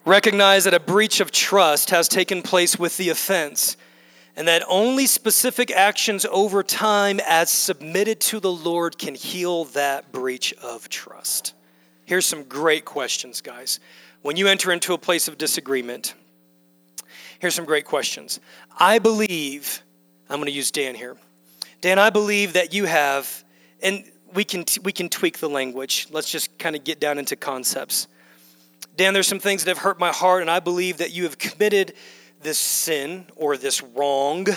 Recognize that a breach of trust has taken place with the offense. and that only specific actions over time, as submitted to the Lord, can heal that breach of trust. Here's some great questions, guys. When you enter into a place of disagreement, here's some great questions. I believe, I'm going to use Dan here. Dan, I believe that you have, and we can, we can tweak the language. Let's just kind of get down into concepts. Dan, there's some things that have hurt my heart, and I believe that you have committed this sin or this wrong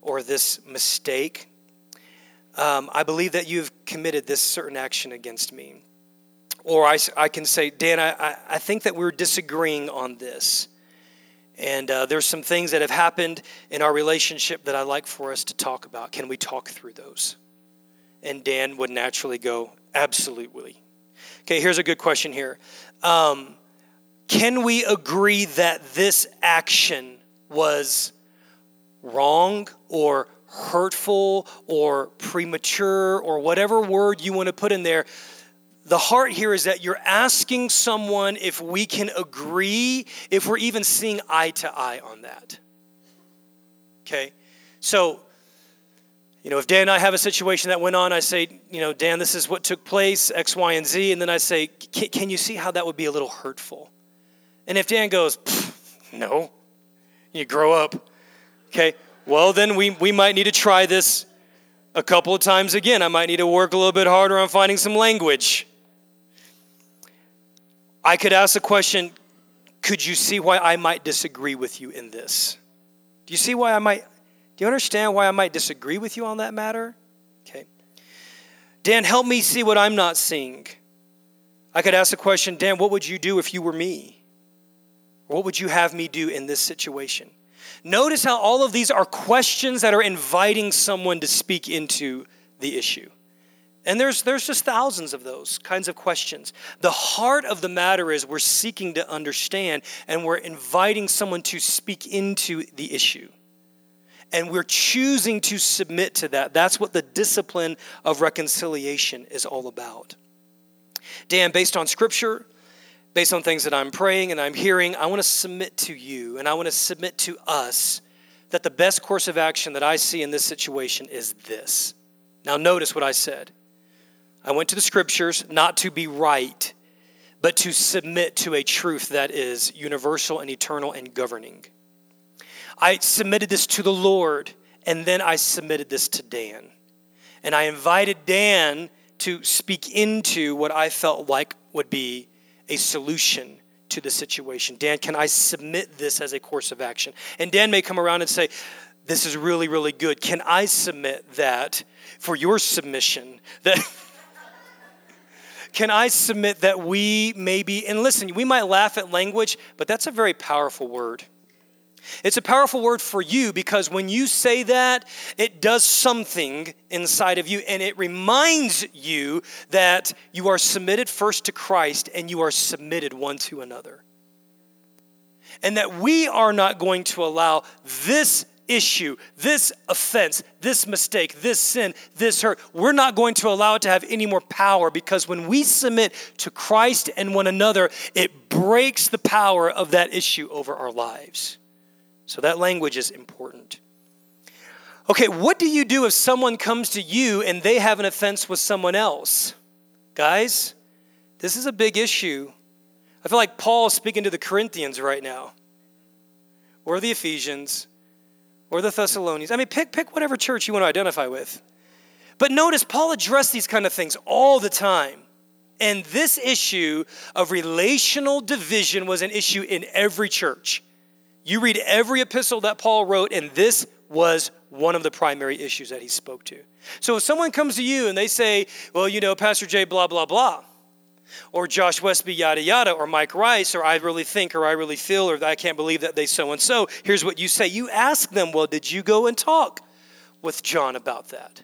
or this mistake. Um, I believe that you've committed this certain action against me. Or I, I can say, Dan, I, I think that we're disagreeing on this. And uh, there's some things that have happened in our relationship that I'd like for us to talk about. Can we talk through those? And Dan would naturally go, Absolutely. Okay, here's a good question here. Um, can we agree that this action was wrong or hurtful or premature or whatever word you want to put in there? The heart here is that you're asking someone if we can agree, if we're even seeing eye to eye on that. Okay? So, you know, if Dan and I have a situation that went on, I say, you know, Dan, this is what took place, X, Y, and Z. And then I say, can you see how that would be a little hurtful? And if Dan goes, no, you grow up, okay, well, then we, we might need to try this a couple of times again. I might need to work a little bit harder on finding some language. I could ask the question could you see why I might disagree with you in this? Do you see why I might, do you understand why I might disagree with you on that matter? Okay. Dan, help me see what I'm not seeing. I could ask the question, Dan, what would you do if you were me? What would you have me do in this situation? Notice how all of these are questions that are inviting someone to speak into the issue. And there's, there's just thousands of those kinds of questions. The heart of the matter is we're seeking to understand and we're inviting someone to speak into the issue. And we're choosing to submit to that. That's what the discipline of reconciliation is all about. Dan, based on scripture, based on things that I'm praying and I'm hearing, I want to submit to you and I want to submit to us that the best course of action that I see in this situation is this. Now, notice what I said. I went to the scriptures not to be right, but to submit to a truth that is universal and eternal and governing. I submitted this to the Lord, and then I submitted this to Dan. And I invited Dan to speak into what I felt like would be a solution to the situation. Dan, can I submit this as a course of action? And Dan may come around and say, This is really, really good. Can I submit that for your submission? That. can I submit that we maybe, and listen, we might laugh at language, but that's a very powerful word. It's a powerful word for you because when you say that, it does something inside of you and it reminds you that you are submitted first to Christ and you are submitted one to another. And that we are not going to allow this issue, this offense, this mistake, this sin, this hurt, we're not going to allow it to have any more power because when we submit to Christ and one another, it breaks the power of that issue over our lives. So that language is important. Okay, what do you do if someone comes to you and they have an offense with someone else? Guys, this is a big issue. I feel like Paul is speaking to the Corinthians right now, or the Ephesians, or the Thessalonians. I mean, pick, pick whatever church you want to identify with. But notice, Paul addressed these kind of things all the time. And this issue of relational division was an issue in every church. You read every epistle that Paul wrote, and this was one of the primary issues that he spoke to. So if someone comes to you and they say, well, you know, Pastor Jay, blah, blah, blah, or Josh Westby, yada, yada, or Mike Rice, or I really think, or I really feel, or I can't believe that they so and so, here's what you say. You ask them, well, did you go and talk with John about that?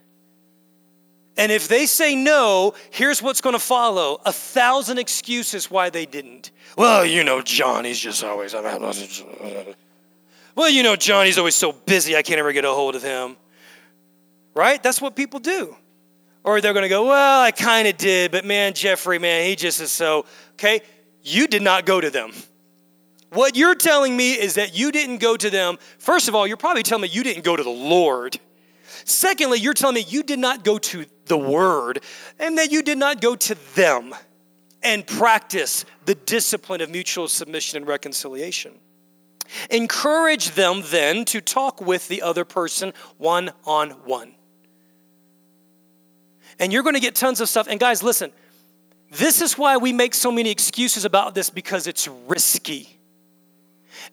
And if they say no, here's what's going to follow a thousand excuses why they didn't. Well, you know, John, he's just always. Well, you know, John, he's always so busy, I can't ever get a hold of him. Right? That's what people do. Or they're going to go, well, I kind of did, but man, Jeffrey, man, he just is so. Okay? You did not go to them. What you're telling me is that you didn't go to them. First of all, you're probably telling me you didn't go to the Lord. Secondly, you're telling me you did not go to the Word and that you did not go to them and practice the discipline of mutual submission and reconciliation. Encourage them then to talk with the other person one on one. And you're going to get tons of stuff. And guys, listen, this is why we make so many excuses about this because it's risky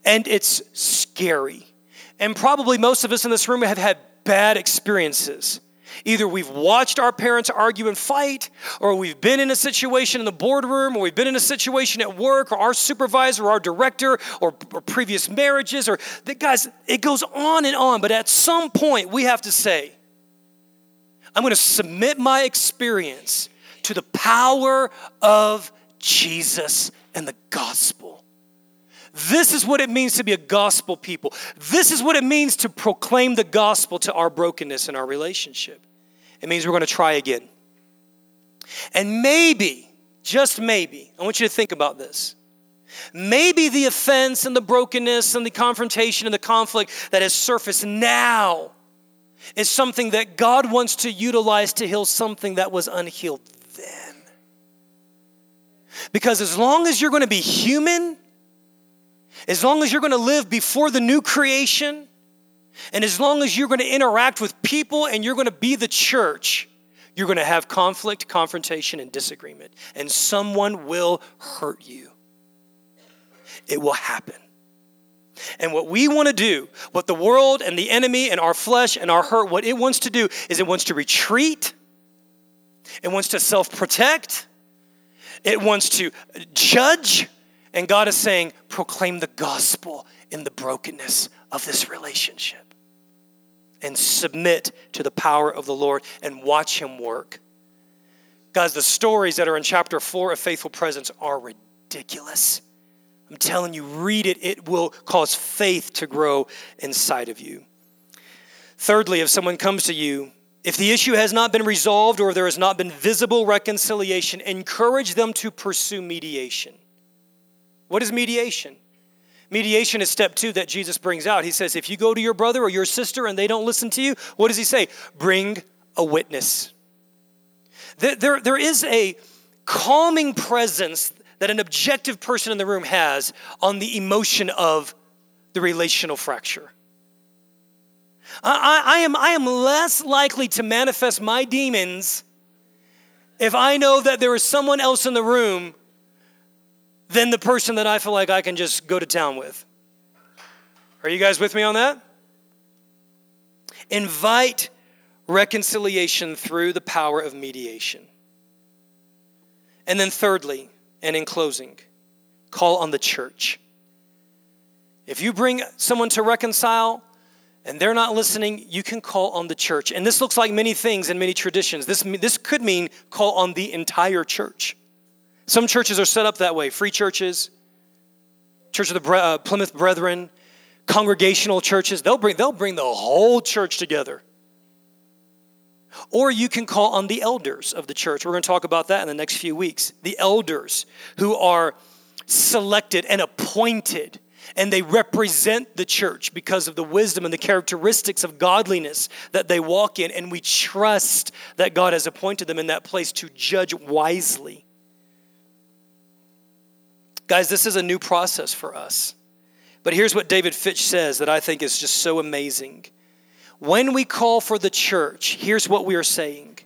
and it's scary. And probably most of us in this room have had bad experiences. Either we've watched our parents argue and fight, or we've been in a situation in the boardroom, or we've been in a situation at work, or our supervisor, or our director, or, or previous marriages, or the, guys, it goes on and on. But at some point, we have to say, I'm going to submit my experience to the power of Jesus and the gospel. This is what it means to be a gospel people. This is what it means to proclaim the gospel to our brokenness in our relationship. It means we're going to try again. And maybe, just maybe, I want you to think about this. Maybe the offense and the brokenness and the confrontation and the conflict that has surfaced now is something that God wants to utilize to heal something that was unhealed then. Because as long as you're going to be human, as long as you're going to live before the new creation, and as long as you're going to interact with people and you're going to be the church, you're going to have conflict, confrontation, and disagreement. And someone will hurt you. It will happen. And what we want to do, what the world and the enemy and our flesh and our hurt, what it wants to do is it wants to retreat, it wants to self protect, it wants to judge, and God is saying, proclaim the gospel in the brokenness of this relationship and submit to the power of the Lord and watch Him work. Guys, the stories that are in chapter four of Faithful Presence are ridiculous. I'm telling you, read it, it will cause faith to grow inside of you. Thirdly, if someone comes to you, if the issue has not been resolved or there has not been visible reconciliation, encourage them to pursue mediation. What is mediation? Mediation is step two that Jesus brings out. He says, if you go to your brother or your sister and they don't listen to you, what does he say? Bring a witness. There, there is a calming presence that an objective person in the room has on the emotion of the relational fracture. I, I, am, I am less likely to manifest my demons if I know that there is someone else in the room than the person that I feel like I can just go to town with. Are you guys with me on that? Invite reconciliation through the power of mediation. And then, thirdly, and in closing, call on the church. If you bring someone to reconcile and they're not listening, you can call on the church. And this looks like many things in many traditions. This, this could mean call on the entire church. Some churches are set up that way free churches, Church of the uh, Plymouth Brethren, congregational churches. They'll bring, they'll bring the whole church together. Or you can call on the elders of the church. We're going to talk about that in the next few weeks. The elders who are selected and appointed, and they represent the church because of the wisdom and the characteristics of godliness that they walk in. And we trust that God has appointed them in that place to judge wisely. Guys, this is a new process for us. But here's what David Fitch says that I think is just so amazing. When we call for the church, here's what we are saying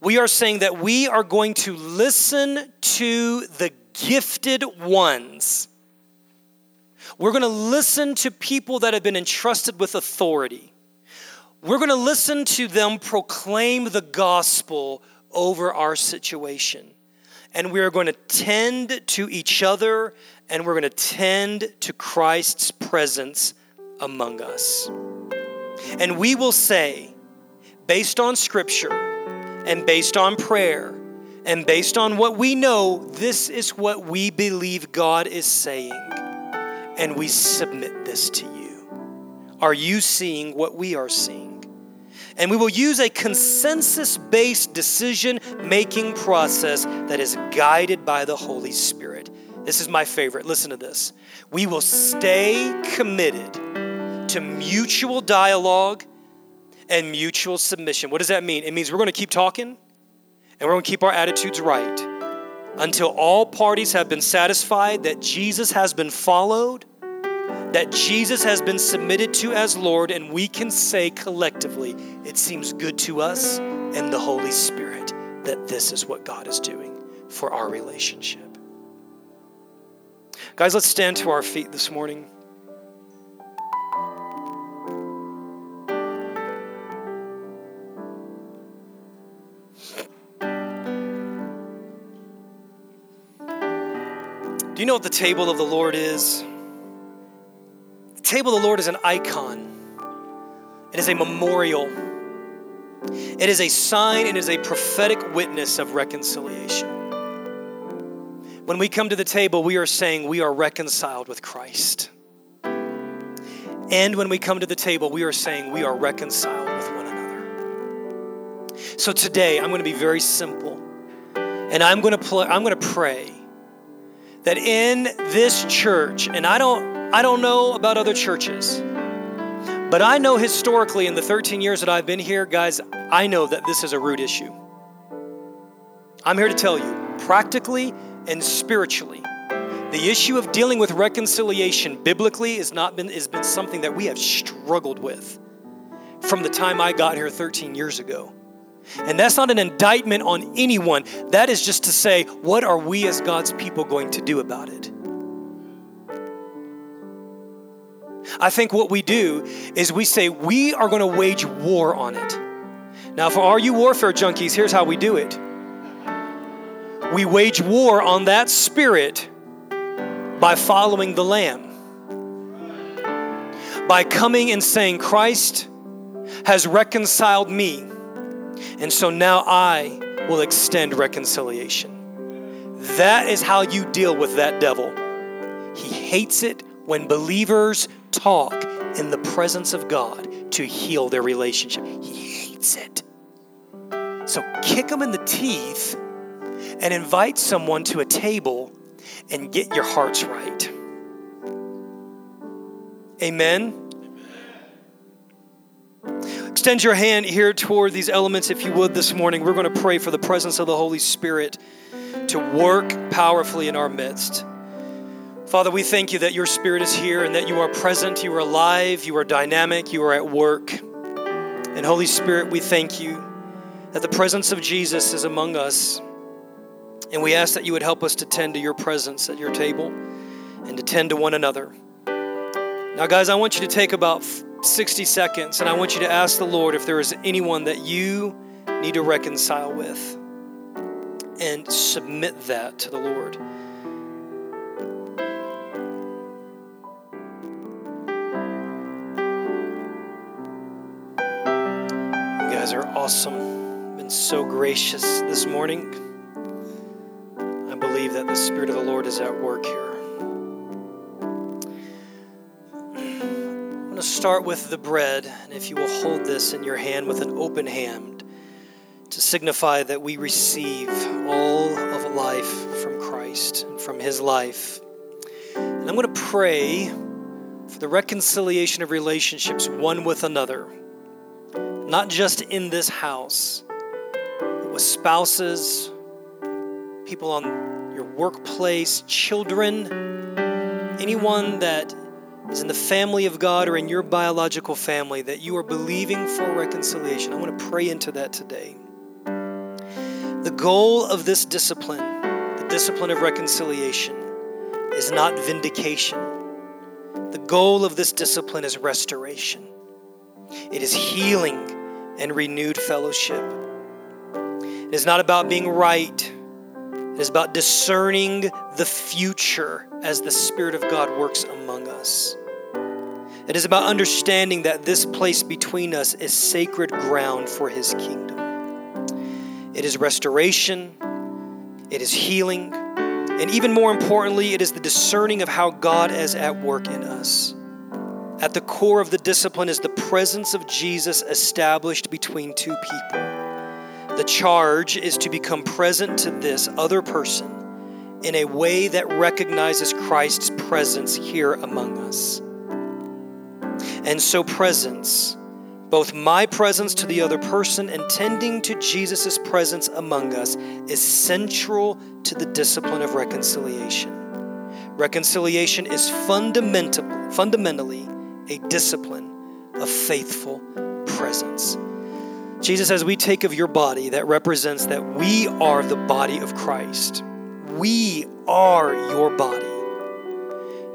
we are saying that we are going to listen to the gifted ones. We're going to listen to people that have been entrusted with authority. We're going to listen to them proclaim the gospel over our situation and we are going to tend to each other and we're going to tend to Christ's presence among us. And we will say, based on scripture and based on prayer and based on what we know, this is what we believe God is saying. And we submit this to you. Are you seeing what we are seeing? And we will use a consensus based decision making process that is guided by the Holy Spirit This is my favorite. Listen to this. We will stay committed to mutual dialogue and mutual submission. What does that mean? It means we're going to keep talking and we're going to keep our attitudes right until all parties have been satisfied that Jesus has been followed, that Jesus has been submitted to as Lord, and we can say collectively, it seems good to us and the Holy Spirit that this is what God is doing for our relationship. Guys, let's stand to our feet this morning. Do you know what the table of the Lord is? The table of the Lord is an icon, it is a memorial, it is a sign, it is a prophetic witness of reconciliation. When we come to the table, we are saying we are reconciled with Christ. And when we come to the table, we are saying we are reconciled with one another. So today, I'm going to be very simple. And I'm going to pl- I'm going to pray that in this church, and I don't, I don't know about other churches, but I know historically in the 13 years that I've been here, guys, I know that this is a root issue. I'm here to tell you, practically and spiritually, the issue of dealing with reconciliation biblically has not been has been something that we have struggled with from the time I got here 13 years ago. And that's not an indictment on anyone. That is just to say, what are we as God's people going to do about it? I think what we do is we say, we are going to wage war on it. Now, for all you warfare junkies, here's how we do it we wage war on that spirit by following the Lamb, by coming and saying, Christ has reconciled me and so now I will extend reconciliation. That is how you deal with that devil. He hates it when believers talk in the presence of God to heal their relationship. He hates it. So kick him in the teeth and invite someone to a table and get your hearts right. Amen. Extend your hand here toward these elements, if you would, this morning. We're going to pray for the presence of the Holy Spirit to work powerfully in our midst. Father, we thank you that your Spirit is here and that you are present, you are alive, you are dynamic, you are at work. And Holy Spirit, we thank you that the presence of Jesus is among us. And we ask that you would help us to tend to your presence at your table and to tend to one another. Now, guys, I want you to take about 60 seconds, and I want you to ask the Lord if there is anyone that you need to reconcile with and submit that to the Lord. Awesome. Been so gracious this morning. I believe that the Spirit of the Lord is at work here. I'm going to start with the bread, and if you will hold this in your hand with an open hand to signify that we receive all of life from Christ and from His life. And I'm going to pray for the reconciliation of relationships one with another, not just in this house, but with spouses, people on your workplace, children, anyone that is in the family of God or in your biological family that you are believing for reconciliation. I want to pray into that today. The goal of this discipline, the discipline of reconciliation, is not vindication. The goal of this discipline is restoration, it is healing and renewed fellowship. It is not about being right. It is about discerning the future as the Spirit of God works among us. It is about understanding that this place between us is sacred ground for His kingdom. It is restoration, it is healing, and even more importantly, it is the discerning of how God is at work in us. At the core of the discipline is the presence of Jesus established between two people. The charge is to become present to this other person in a way that recognizes Christ's presence here among us. And so, presence, both my presence to the other person and tending to Jesus' presence among us, is central to the discipline of reconciliation. Reconciliation is fundamental, fundamentally a discipline of faithful presence. Jesus, as we take of your body, that represents that we are the body of Christ. We are your body.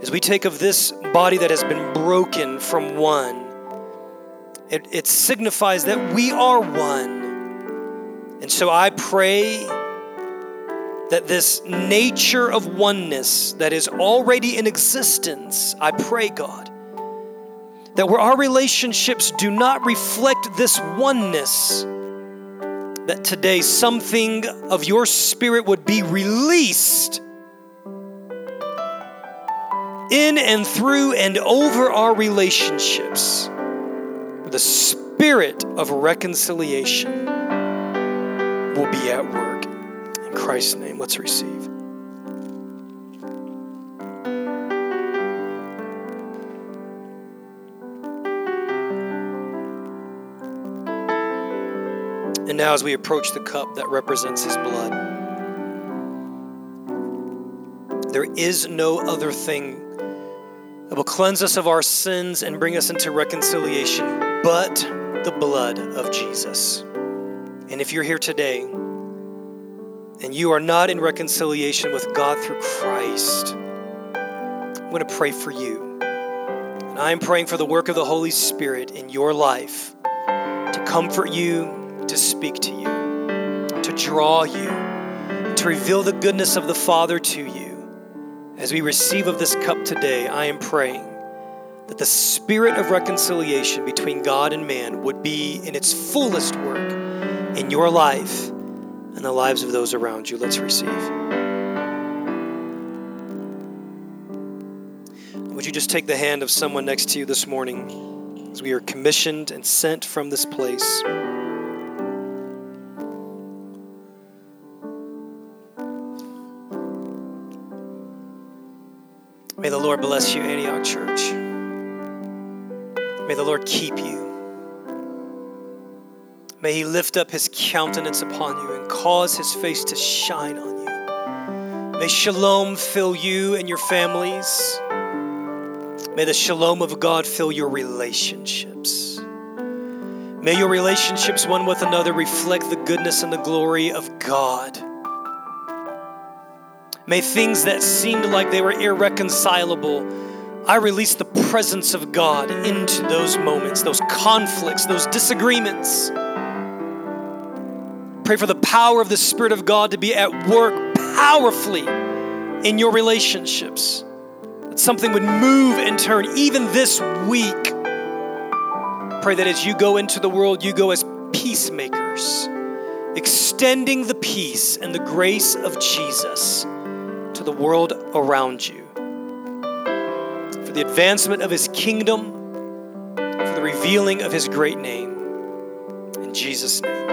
As we take of this body that has been broken from one, it, it signifies that we are one. And so I pray that this nature of oneness that is already in existence, I pray, God, that where our relationships do not reflect this oneness, that today something of your spirit would be released in and through and over our relationships. The spirit of reconciliation will be at work. In Christ's name, let's receive. And now, as we approach the cup that represents his blood, there is no other thing that will cleanse us of our sins and bring us into reconciliation but the blood of Jesus. And if you're here today and you are not in reconciliation with God through Christ, I'm going to pray for you. And I'm praying for the work of the Holy Spirit in your life to comfort you to speak to you, to draw you, to reveal the goodness of the Father to you. As we receive of this cup today, I am praying that the spirit of reconciliation between God and man would be in its fullest work in your life and the lives of those around you. Let's receive. Would you just take the hand of someone next to you this morning as we are commissioned and sent from this place? May the Lord bless you, Antioch Church. May the Lord keep you. May He lift up His countenance upon you and cause His face to shine on you. May shalom fill you and your families. May the shalom of God fill your relationships. May your relationships one with another reflect the goodness and the glory of God. May things that seemed like they were irreconcilable, I release the presence of God into those moments, those conflicts, those disagreements. Pray for the power of the Spirit of God to be at work powerfully in your relationships. That something would move and turn even this week. Pray that as you go into the world, you go as peacemakers, extending the peace and the grace of Jesus to the world around you. For the advancement of his kingdom, for the revealing of his great name. In Jesus' name.